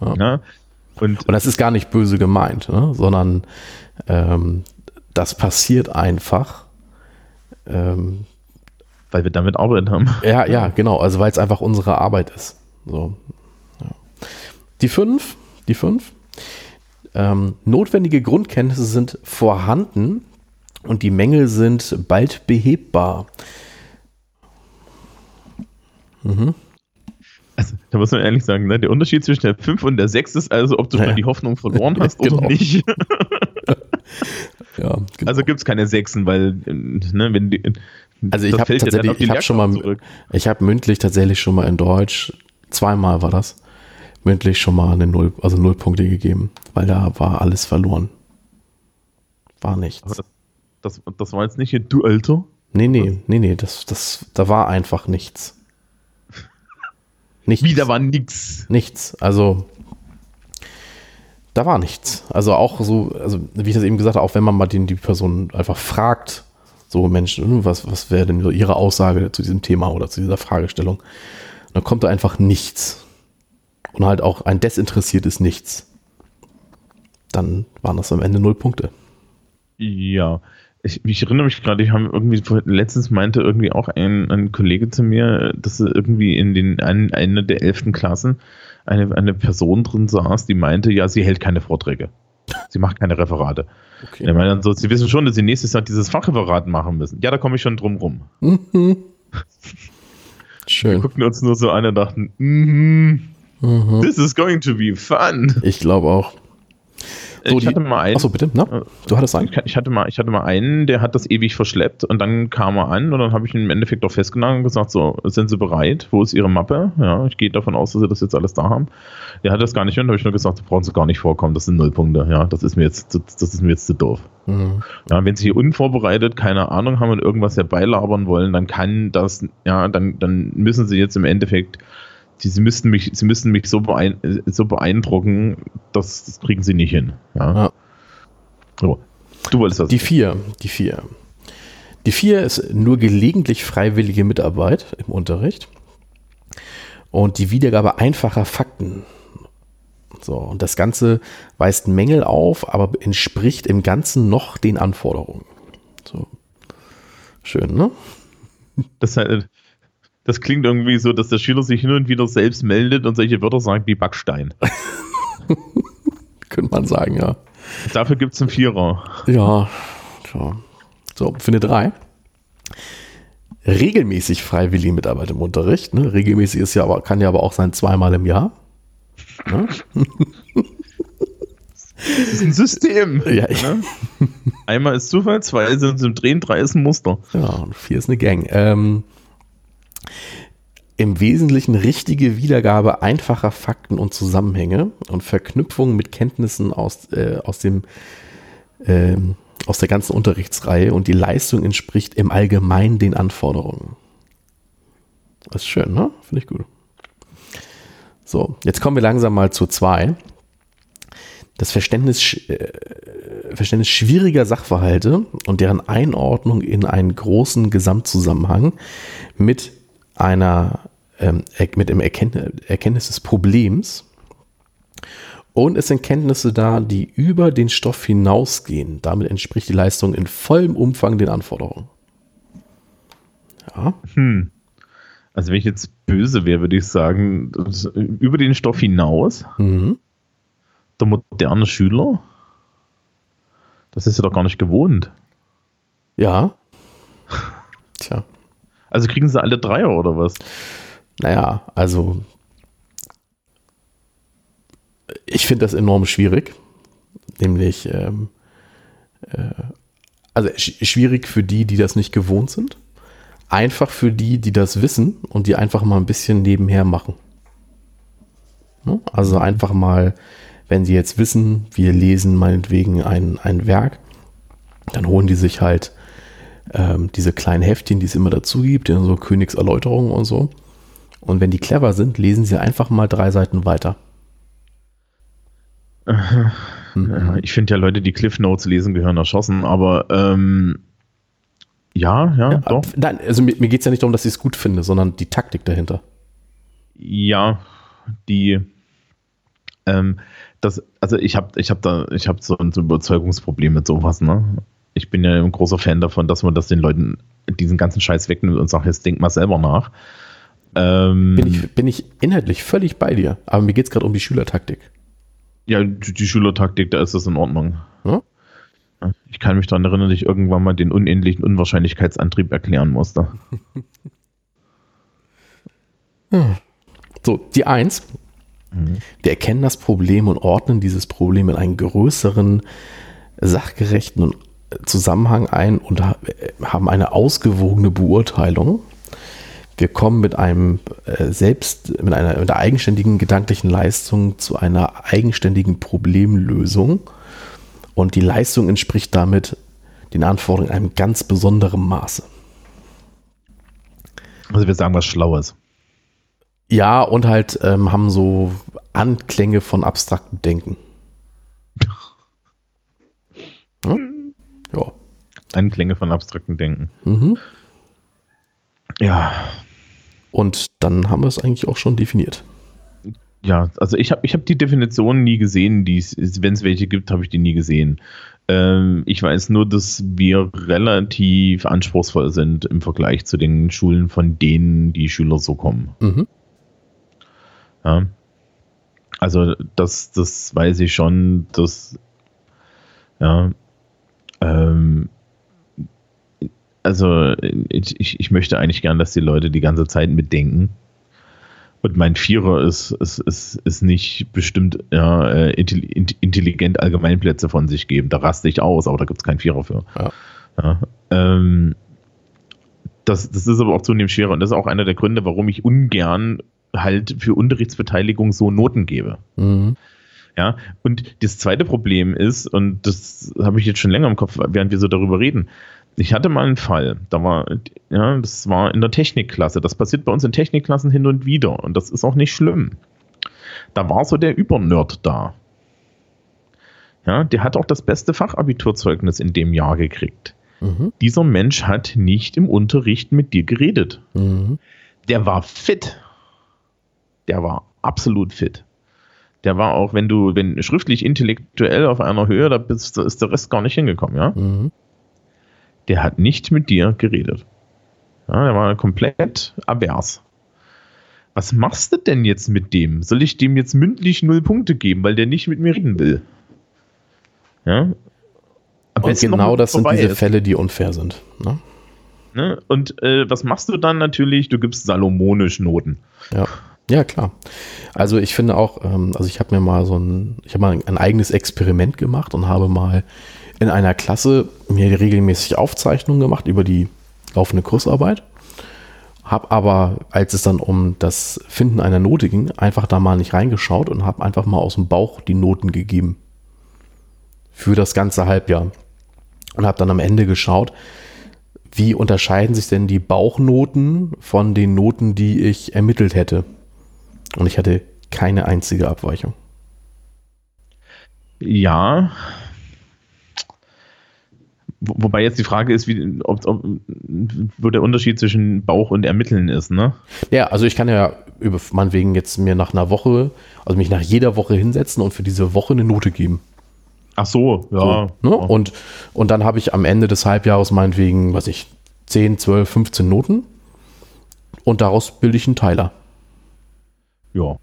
B: Ja. ja? Und, Und das ist gar nicht böse gemeint, ne? sondern ähm, das passiert einfach.
A: Ähm, weil wir damit Arbeit haben.
B: Ja, ja, genau. Also weil es einfach unsere Arbeit ist. So. Ja. Die fünf, die fünf. Ähm, notwendige Grundkenntnisse sind vorhanden, und die Mängel sind bald behebbar.
A: Mhm. Also, da muss man ehrlich sagen, ne, der Unterschied zwischen der 5 und der 6 ist also, ob du ja. schon die Hoffnung verloren hast genau. oder nicht. ja, genau. Also gibt es keine 6, weil, ne, wenn die,
B: Also ich habe tatsächlich, ich habe schon mal, zurück. ich habe mündlich tatsächlich schon mal in Deutsch, zweimal war das, mündlich schon mal eine Null, also Null Punkte gegeben, weil da war alles verloren. War nichts.
A: Das, das, war jetzt nicht hier, du Alter?
B: Nee, nee, nee, nee, das, das, da war einfach nichts.
A: Nichts. Wie, da war nichts?
B: Nichts. Also, da war nichts. Also auch so, also wie ich das eben gesagt habe, auch wenn man mal den, die Person einfach fragt, so Mensch, was, was wäre denn so Ihre Aussage zu diesem Thema oder zu dieser Fragestellung, dann kommt da einfach nichts. Und halt auch ein desinteressiertes Nichts. Dann waren das am Ende null Punkte.
A: Ja, ich, ich, erinnere mich gerade, ich habe irgendwie letztens meinte irgendwie auch ein, ein Kollege zu mir, dass irgendwie in den ein, einer der elften Klassen eine, eine Person drin saß, die meinte, ja, sie hält keine Vorträge. sie macht keine Referate. Okay. Ich meine, so, sie wissen schon, dass sie nächstes Jahr dieses Fachreferat machen müssen. Ja, da komme ich schon drum rum. Mhm. Schön. Wir guckten uns nur so an und dachten, mm -hmm, this is going to be fun.
B: Ich glaube auch.
A: So, ich hatte mal einen.
B: Achso, bitte, ne?
A: Du hattest einen? Ich hatte, mal, ich hatte mal einen, der hat das ewig verschleppt und dann kam er an und dann habe ich ihn im Endeffekt auch festgenommen und gesagt: So, sind Sie bereit? Wo ist Ihre Mappe? Ja, ich gehe davon aus, dass Sie das jetzt alles da haben. Der hat das gar nicht mehr, habe ich nur gesagt: Da brauchen Sie gar nicht vorkommen, das sind Nullpunkte. Ja, das ist mir jetzt, das, das ist mir jetzt zu doof. Mhm. Ja, wenn Sie hier unvorbereitet keine Ahnung haben und irgendwas herbeilabern wollen, dann kann das, ja, dann, dann müssen Sie jetzt im Endeffekt die, sie müssten mich, sie müssten mich so, beein, so beeindrucken, das, das, kriegen sie nicht hin. Ja. ja.
B: So. Du wolltest das. Die vier, die vier. Die vier ist nur gelegentlich freiwillige Mitarbeit im Unterricht und die Wiedergabe einfacher Fakten. So, und das Ganze weist Mängel auf, aber entspricht im Ganzen noch den Anforderungen. So. Schön, ne?
A: Das, das klingt irgendwie so, dass der Schüler sich hin und wieder selbst meldet und solche Wörter sagt wie Backstein.
B: Könnte man sagen, ja.
A: Dafür gibt es einen Vierer.
B: Ja, ja. So, für eine Drei. Regelmäßig freiwillige Mitarbeit im Unterricht. Ne? Regelmäßig ist ja aber, kann ja aber auch sein zweimal im Jahr. Ne?
A: Das ist ein System. Ja, ne? Einmal ist Zufall, zwei sind Drehen, drei ist ein Muster.
B: Ja, und vier ist eine Gang. Ähm, im Wesentlichen richtige Wiedergabe einfacher Fakten und Zusammenhänge und Verknüpfungen mit Kenntnissen aus, äh, aus, dem, äh, aus der ganzen Unterrichtsreihe und die Leistung entspricht im Allgemeinen den Anforderungen. Das ist schön, ne? Finde ich gut. So, jetzt kommen wir langsam mal zu zwei. Das Verständnis, äh, Verständnis schwieriger Sachverhalte und deren Einordnung in einen großen Gesamtzusammenhang mit einer ähm, mit dem Erkenntnis des Problems. Und es sind Kenntnisse da, die über den Stoff hinausgehen. Damit entspricht die Leistung in vollem Umfang den Anforderungen.
A: Ja. Hm. Also wenn ich jetzt böse wäre, würde ich sagen, über den Stoff hinaus. Mhm. Der moderne Schüler. Das ist ja doch gar nicht gewohnt.
B: Ja.
A: Tja. Also kriegen sie alle Dreier oder was?
B: Naja, also ich finde das enorm schwierig. Nämlich, ähm, äh, also sch schwierig für die, die das nicht gewohnt sind. Einfach für die, die das wissen und die einfach mal ein bisschen nebenher machen. Ne? Also einfach mal, wenn sie jetzt wissen, wir lesen meinetwegen ein, ein Werk, dann holen die sich halt ähm, diese kleinen Heftchen, die es immer dazu gibt, so Königserläuterungen und so. Und wenn die clever sind, lesen sie einfach mal drei Seiten weiter.
A: Ich finde ja Leute, die Cliff Notes lesen, gehören erschossen, aber ähm, ja, ja, ja,
B: doch. Nein, also mir, mir geht es ja nicht darum, dass ich es gut finde, sondern die Taktik dahinter.
A: Ja, die ähm, das, also ich habe ich hab da, ich habe so ein Überzeugungsproblem mit sowas, ne? ich bin ja ein großer Fan davon, dass man das den Leuten diesen ganzen Scheiß wegnimmt und sagt, jetzt denk mal selber nach.
B: Ähm, bin, ich, bin ich inhaltlich völlig bei dir, aber mir geht es gerade um die Schülertaktik.
A: Ja, die, die, Schülertaktik, da ist das in Ordnung. Ja? Ich kann mich daran erinnern, dass ich irgendwann mal den unendlichen Unwahrscheinlichkeitsantrieb erklären musste.
B: so, die Eins. Mhm. Wir erkennen das Problem und ordnen dieses Problem in einen größeren, sachgerechten Zusammenhang ein und haben eine ausgewogene Beurteilung. Wir kommen mit einem äh, selbst, mit einer, mit einer eigenständigen gedanklichen Leistung zu einer eigenständigen Problemlösung. Und die Leistung entspricht damit den Anforderungen in einem ganz besonderen Maße.
A: Also wir sagen was Schlaues.
B: Ja, und halt ähm, haben so Anklänge von abstraktem Denken.
A: Hm? Ja. Anklänge von abstrakten Denken. Mhm.
B: Ja. Und dann haben wir es eigentlich auch schon definiert.
A: Ja, also ich habe ich hab die Definition nie gesehen, wenn es welche gibt, habe ich die nie gesehen. Ähm, ich weiß nur, dass wir relativ anspruchsvoll sind im Vergleich zu den Schulen, von denen die Schüler so kommen. Mhm. Ja. Also das, das weiß ich schon, dass Ja. Ähm, also ich, ich möchte eigentlich gern, dass die Leute die ganze Zeit mitdenken. Und mein Vierer ist, ist, ist, ist nicht bestimmt ja, äh, intelligent Allgemeinplätze von sich geben. Da raste ich aus, aber da gibt es keinen Vierer für. Ja. Ja, ähm, das, das ist aber auch zunehmend schwerer und das ist auch einer der Gründe, warum ich ungern halt für Unterrichtsbeteiligung so Noten gebe. Mhm. Ja, und das zweite Problem ist, und das habe ich jetzt schon länger im Kopf, während wir so darüber reden, ich hatte mal einen Fall, da war, ja, das war in der Technikklasse. Das passiert bei uns in Technikklassen hin und wieder und das ist auch nicht schlimm. Da war so der Übernerd da. Ja, der hat auch das beste Fachabiturzeugnis in dem Jahr gekriegt. Mhm. Dieser Mensch hat nicht im Unterricht mit dir geredet. Mhm. Der war fit. Der war absolut fit. Der war auch, wenn du, wenn schriftlich intellektuell auf einer Höhe, da bist, ist der Rest gar nicht hingekommen, ja. Mhm der hat nicht mit dir geredet. Ja, der war komplett avers. Was machst du denn jetzt mit dem? Soll ich dem jetzt mündlich null Punkte geben, weil der nicht mit mir reden will?
B: Ja. Und genau das sind diese ist. Fälle, die unfair sind. Ne?
A: Ne? Und äh, was machst du dann natürlich? Du gibst salomonisch Noten.
B: Ja. Ja, klar. Also ich finde auch, ähm, also ich habe mir mal so ein, ich habe mal ein eigenes Experiment gemacht und habe mal in einer Klasse mir regelmäßig Aufzeichnungen gemacht über die laufende Kursarbeit. Hab aber, als es dann um das Finden einer Note ging, einfach da mal nicht reingeschaut und habe einfach mal aus dem Bauch die Noten gegeben. Für das ganze Halbjahr. Und habe dann am Ende geschaut, wie unterscheiden sich denn die Bauchnoten von den Noten, die ich ermittelt hätte. Und ich hatte keine einzige Abweichung.
A: Ja, Wobei jetzt die Frage ist, wie, ob, ob, wo der Unterschied zwischen Bauch und Ermitteln ist, ne?
B: Ja, also ich kann ja über meinetwegen jetzt mir nach einer Woche, also mich nach jeder Woche hinsetzen und für diese Woche eine Note geben.
A: Ach so, ja.
B: So, ne? und, und dann habe ich am Ende des Halbjahres meinetwegen, was ich, 10, 12, 15 Noten und daraus bilde ich einen Teiler.
A: Ja.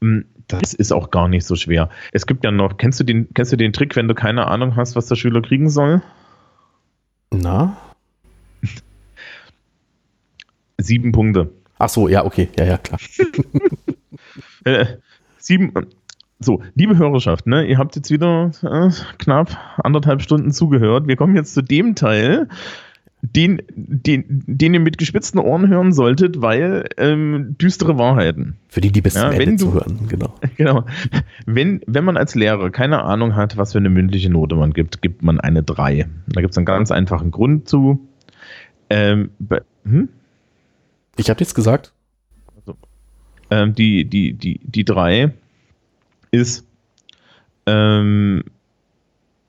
A: Hm, das ist auch gar nicht so schwer. Es gibt ja noch, kennst du den, kennst du den Trick, wenn du keine Ahnung hast, was der Schüler kriegen soll?
B: Na?
A: Sieben Punkte.
B: Ach so, ja, okay, ja, ja, klar.
A: äh, sieben, so, liebe Hörerschaft, ne, ihr habt jetzt wieder äh, knapp anderthalb Stunden zugehört. Wir kommen jetzt zu dem Teil, den, den, den ihr mit gespitzten Ohren hören solltet, weil ähm, düstere Wahrheiten.
B: Für die, die bis ja, zum Ende zuhören,
A: genau. genau. Wenn, wenn man als Lehrer keine Ahnung hat, was für eine mündliche Note man gibt, gibt man eine 3. Da gibt es einen ganz einfachen Grund zu. Ähm,
B: hm? Ich habe jetzt gesagt.
A: Also, ähm, die, die, die, die 3 ist ähm,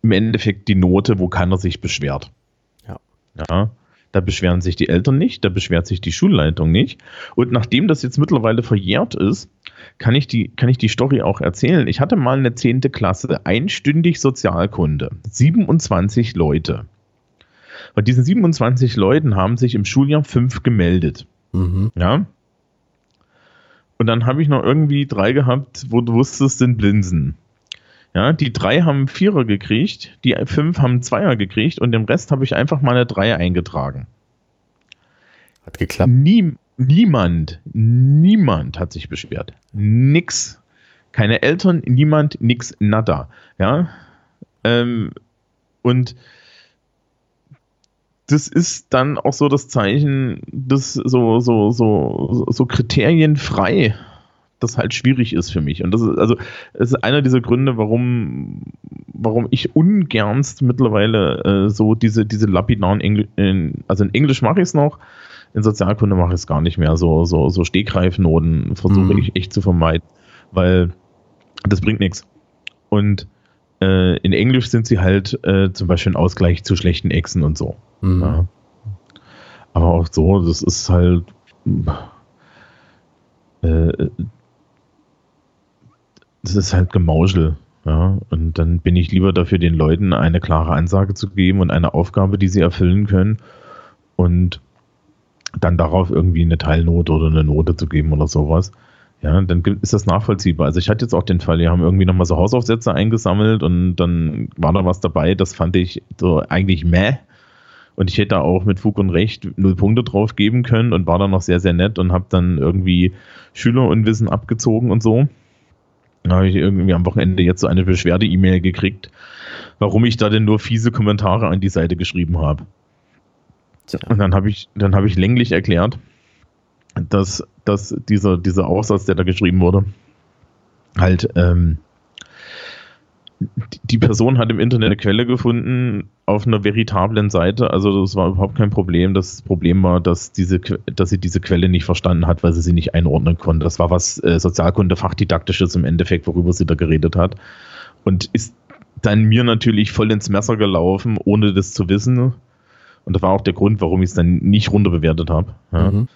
A: im Endeffekt die Note, wo keiner sich beschwert. Ja, da beschweren sich die Eltern nicht, da beschwert sich die Schulleitung nicht. Und nachdem das jetzt mittlerweile verjährt ist, kann ich die, kann ich die Story auch erzählen. Ich hatte mal eine 10. Klasse, einstündig Sozialkunde, 27 Leute. Bei diesen 27 Leuten haben sich im Schuljahr fünf gemeldet. Mhm. Ja. Und dann habe ich noch irgendwie drei gehabt, wo du wusstest, sind Blinsen. Ja, die drei haben Vierer gekriegt, die fünf haben Zweier gekriegt und dem Rest habe ich einfach mal eine Dreier eingetragen.
B: Hat geklappt.
A: Nie, niemand, niemand hat sich beschwert. Nix. Keine Eltern, niemand, nix, nada. Ja. Ähm, und das ist dann auch so das Zeichen, dass so, so, so, so kriterienfrei das halt schwierig ist für mich. Und das ist also das ist einer dieser Gründe, warum, warum ich ungernst mittlerweile äh, so diese, diese lapidaren Engl in, also in Englisch mache ich es noch, in Sozialkunde mache ich es gar nicht mehr. So, so, so Stegreifnoten versuche mhm. ich echt zu vermeiden, weil das bringt nichts. Und äh, in Englisch sind sie halt äh, zum Beispiel ein Ausgleich zu schlechten Echsen und so. Mhm. Ja. Aber auch so, das ist halt. Äh, das ist halt Gemauschel. Ja, und dann bin ich lieber dafür, den Leuten eine klare Ansage zu geben und eine Aufgabe, die sie erfüllen können und dann darauf irgendwie eine Teilnote oder eine Note zu geben oder sowas. ja, dann ist das nachvollziehbar. Also ich hatte jetzt auch den Fall, die haben irgendwie nochmal so Hausaufsätze eingesammelt und dann war da was dabei, das fand ich so eigentlich meh. Und ich hätte auch mit Fug und Recht null Punkte drauf geben können und war dann noch sehr, sehr nett und habe dann irgendwie Schülerunwissen abgezogen und so. Da habe ich irgendwie am Wochenende jetzt so eine Beschwerde-E-Mail gekriegt, warum ich da denn nur fiese Kommentare an die Seite geschrieben habe. Und dann habe ich, dann habe ich länglich erklärt, dass, dass dieser, dieser Aufsatz, der da geschrieben wurde, halt ähm, die Person hat im Internet eine Quelle gefunden auf einer veritablen Seite. Also das war überhaupt kein Problem. Das Problem war, dass, diese, dass sie diese Quelle nicht verstanden hat, weil sie sie nicht einordnen konnte. Das war was äh, Sozialkunde-Fachdidaktisches im Endeffekt, worüber sie da geredet hat. Und ist dann mir natürlich voll ins Messer gelaufen, ohne das zu wissen. Und das war auch der Grund, warum ich es dann nicht runterbewertet habe. Ja. Mhm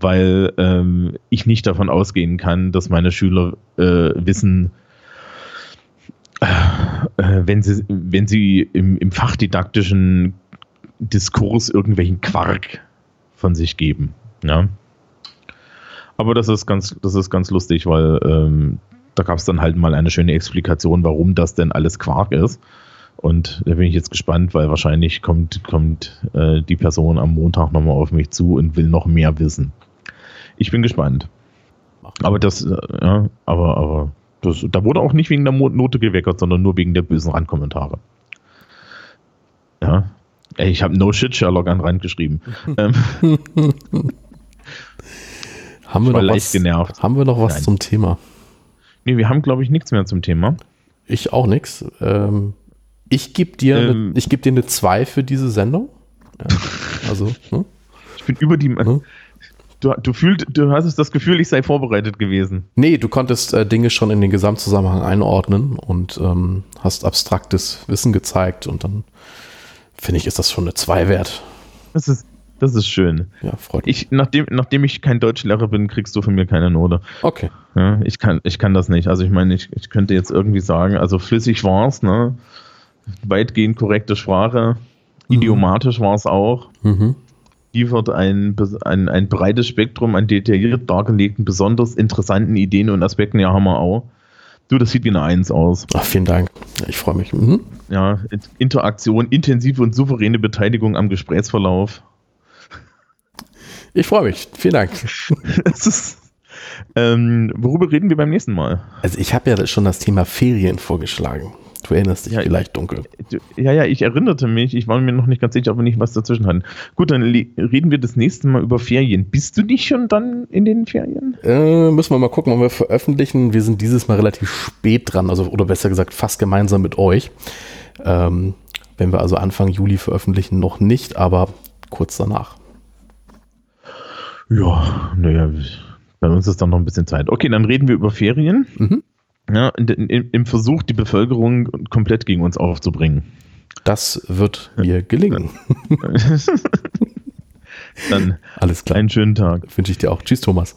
A: weil ähm, ich nicht davon ausgehen kann, dass meine Schüler äh, wissen, wenn sie, wenn sie im, im fachdidaktischen Diskurs irgendwelchen Quark von sich geben. Ja. Aber das ist ganz, das ist ganz lustig, weil ähm, da gab es dann halt mal eine schöne Explikation, warum das denn alles Quark ist. Und da bin ich jetzt gespannt, weil wahrscheinlich kommt, kommt äh, die Person am Montag nochmal auf mich zu und will noch mehr wissen. Ich bin gespannt. Aber das, äh, ja, aber, aber das, da wurde auch nicht wegen der Note geweckert, sondern nur wegen der bösen Randkommentare. Ja. Ich habe No Shit Sherlock an Rand geschrieben.
B: ähm, haben, wir noch was,
A: genervt.
B: haben wir noch was Nein. zum Thema?
A: Nee, wir haben, glaube ich, nichts mehr zum Thema.
B: Ich auch nichts. Ähm, ich gebe dir, ähm, ne, geb dir eine 2 für diese Sendung. Ja,
A: also, hm? Ich bin über die. Hm? Du, du, fühlt, du hast das Gefühl, ich sei vorbereitet gewesen.
B: Nee, du konntest äh, Dinge schon in den Gesamtzusammenhang einordnen und ähm, hast abstraktes Wissen gezeigt und dann finde ich, ist das schon eine 2 wert.
A: Das ist, das ist schön.
B: Ja, freut mich.
A: Ich, nachdem, nachdem ich kein Deutschlehrer bin, kriegst du von mir keine Note.
B: Okay.
A: Ja, ich, kann, ich kann das nicht. Also ich meine, ich, ich könnte jetzt irgendwie sagen, also flüssig war es, ne? weitgehend korrekte Sprache, mhm. idiomatisch war es auch. Mhm liefert ein, ein, ein breites Spektrum an detailliert dargelegten, besonders interessanten Ideen und Aspekten. Ja, haben wir auch. Du, das sieht wie eine Eins aus.
B: Ach, vielen Dank. Ich freue mich. Mhm.
A: Ja, Interaktion, intensive und souveräne Beteiligung am Gesprächsverlauf.
B: Ich freue mich. Vielen Dank.
A: ist, ähm, worüber reden wir beim nächsten Mal?
B: Also ich habe ja schon das Thema Ferien vorgeschlagen. Du erinnerst dich ja, vielleicht dunkel.
A: Ja, ja, ich erinnerte mich. Ich war mir noch nicht ganz sicher, ob wir nicht was dazwischen hatten. Gut, dann reden wir das nächste Mal über Ferien. Bist du nicht schon dann in den Ferien?
B: Äh, müssen wir mal gucken, ob wir veröffentlichen. Wir sind dieses Mal relativ spät dran, also oder besser gesagt fast gemeinsam mit euch. Ähm, wenn wir also Anfang Juli veröffentlichen, noch nicht, aber kurz danach.
A: Ja, naja, bei uns ist dann noch ein bisschen Zeit. Okay, dann reden wir über Ferien. Mhm ja, in, in, im Versuch, die Bevölkerung komplett gegen uns aufzubringen.
B: Das wird mir gelingen.
A: Dann alles klar.
B: Einen schönen Tag. Wünsche ich dir auch. Tschüss, Thomas.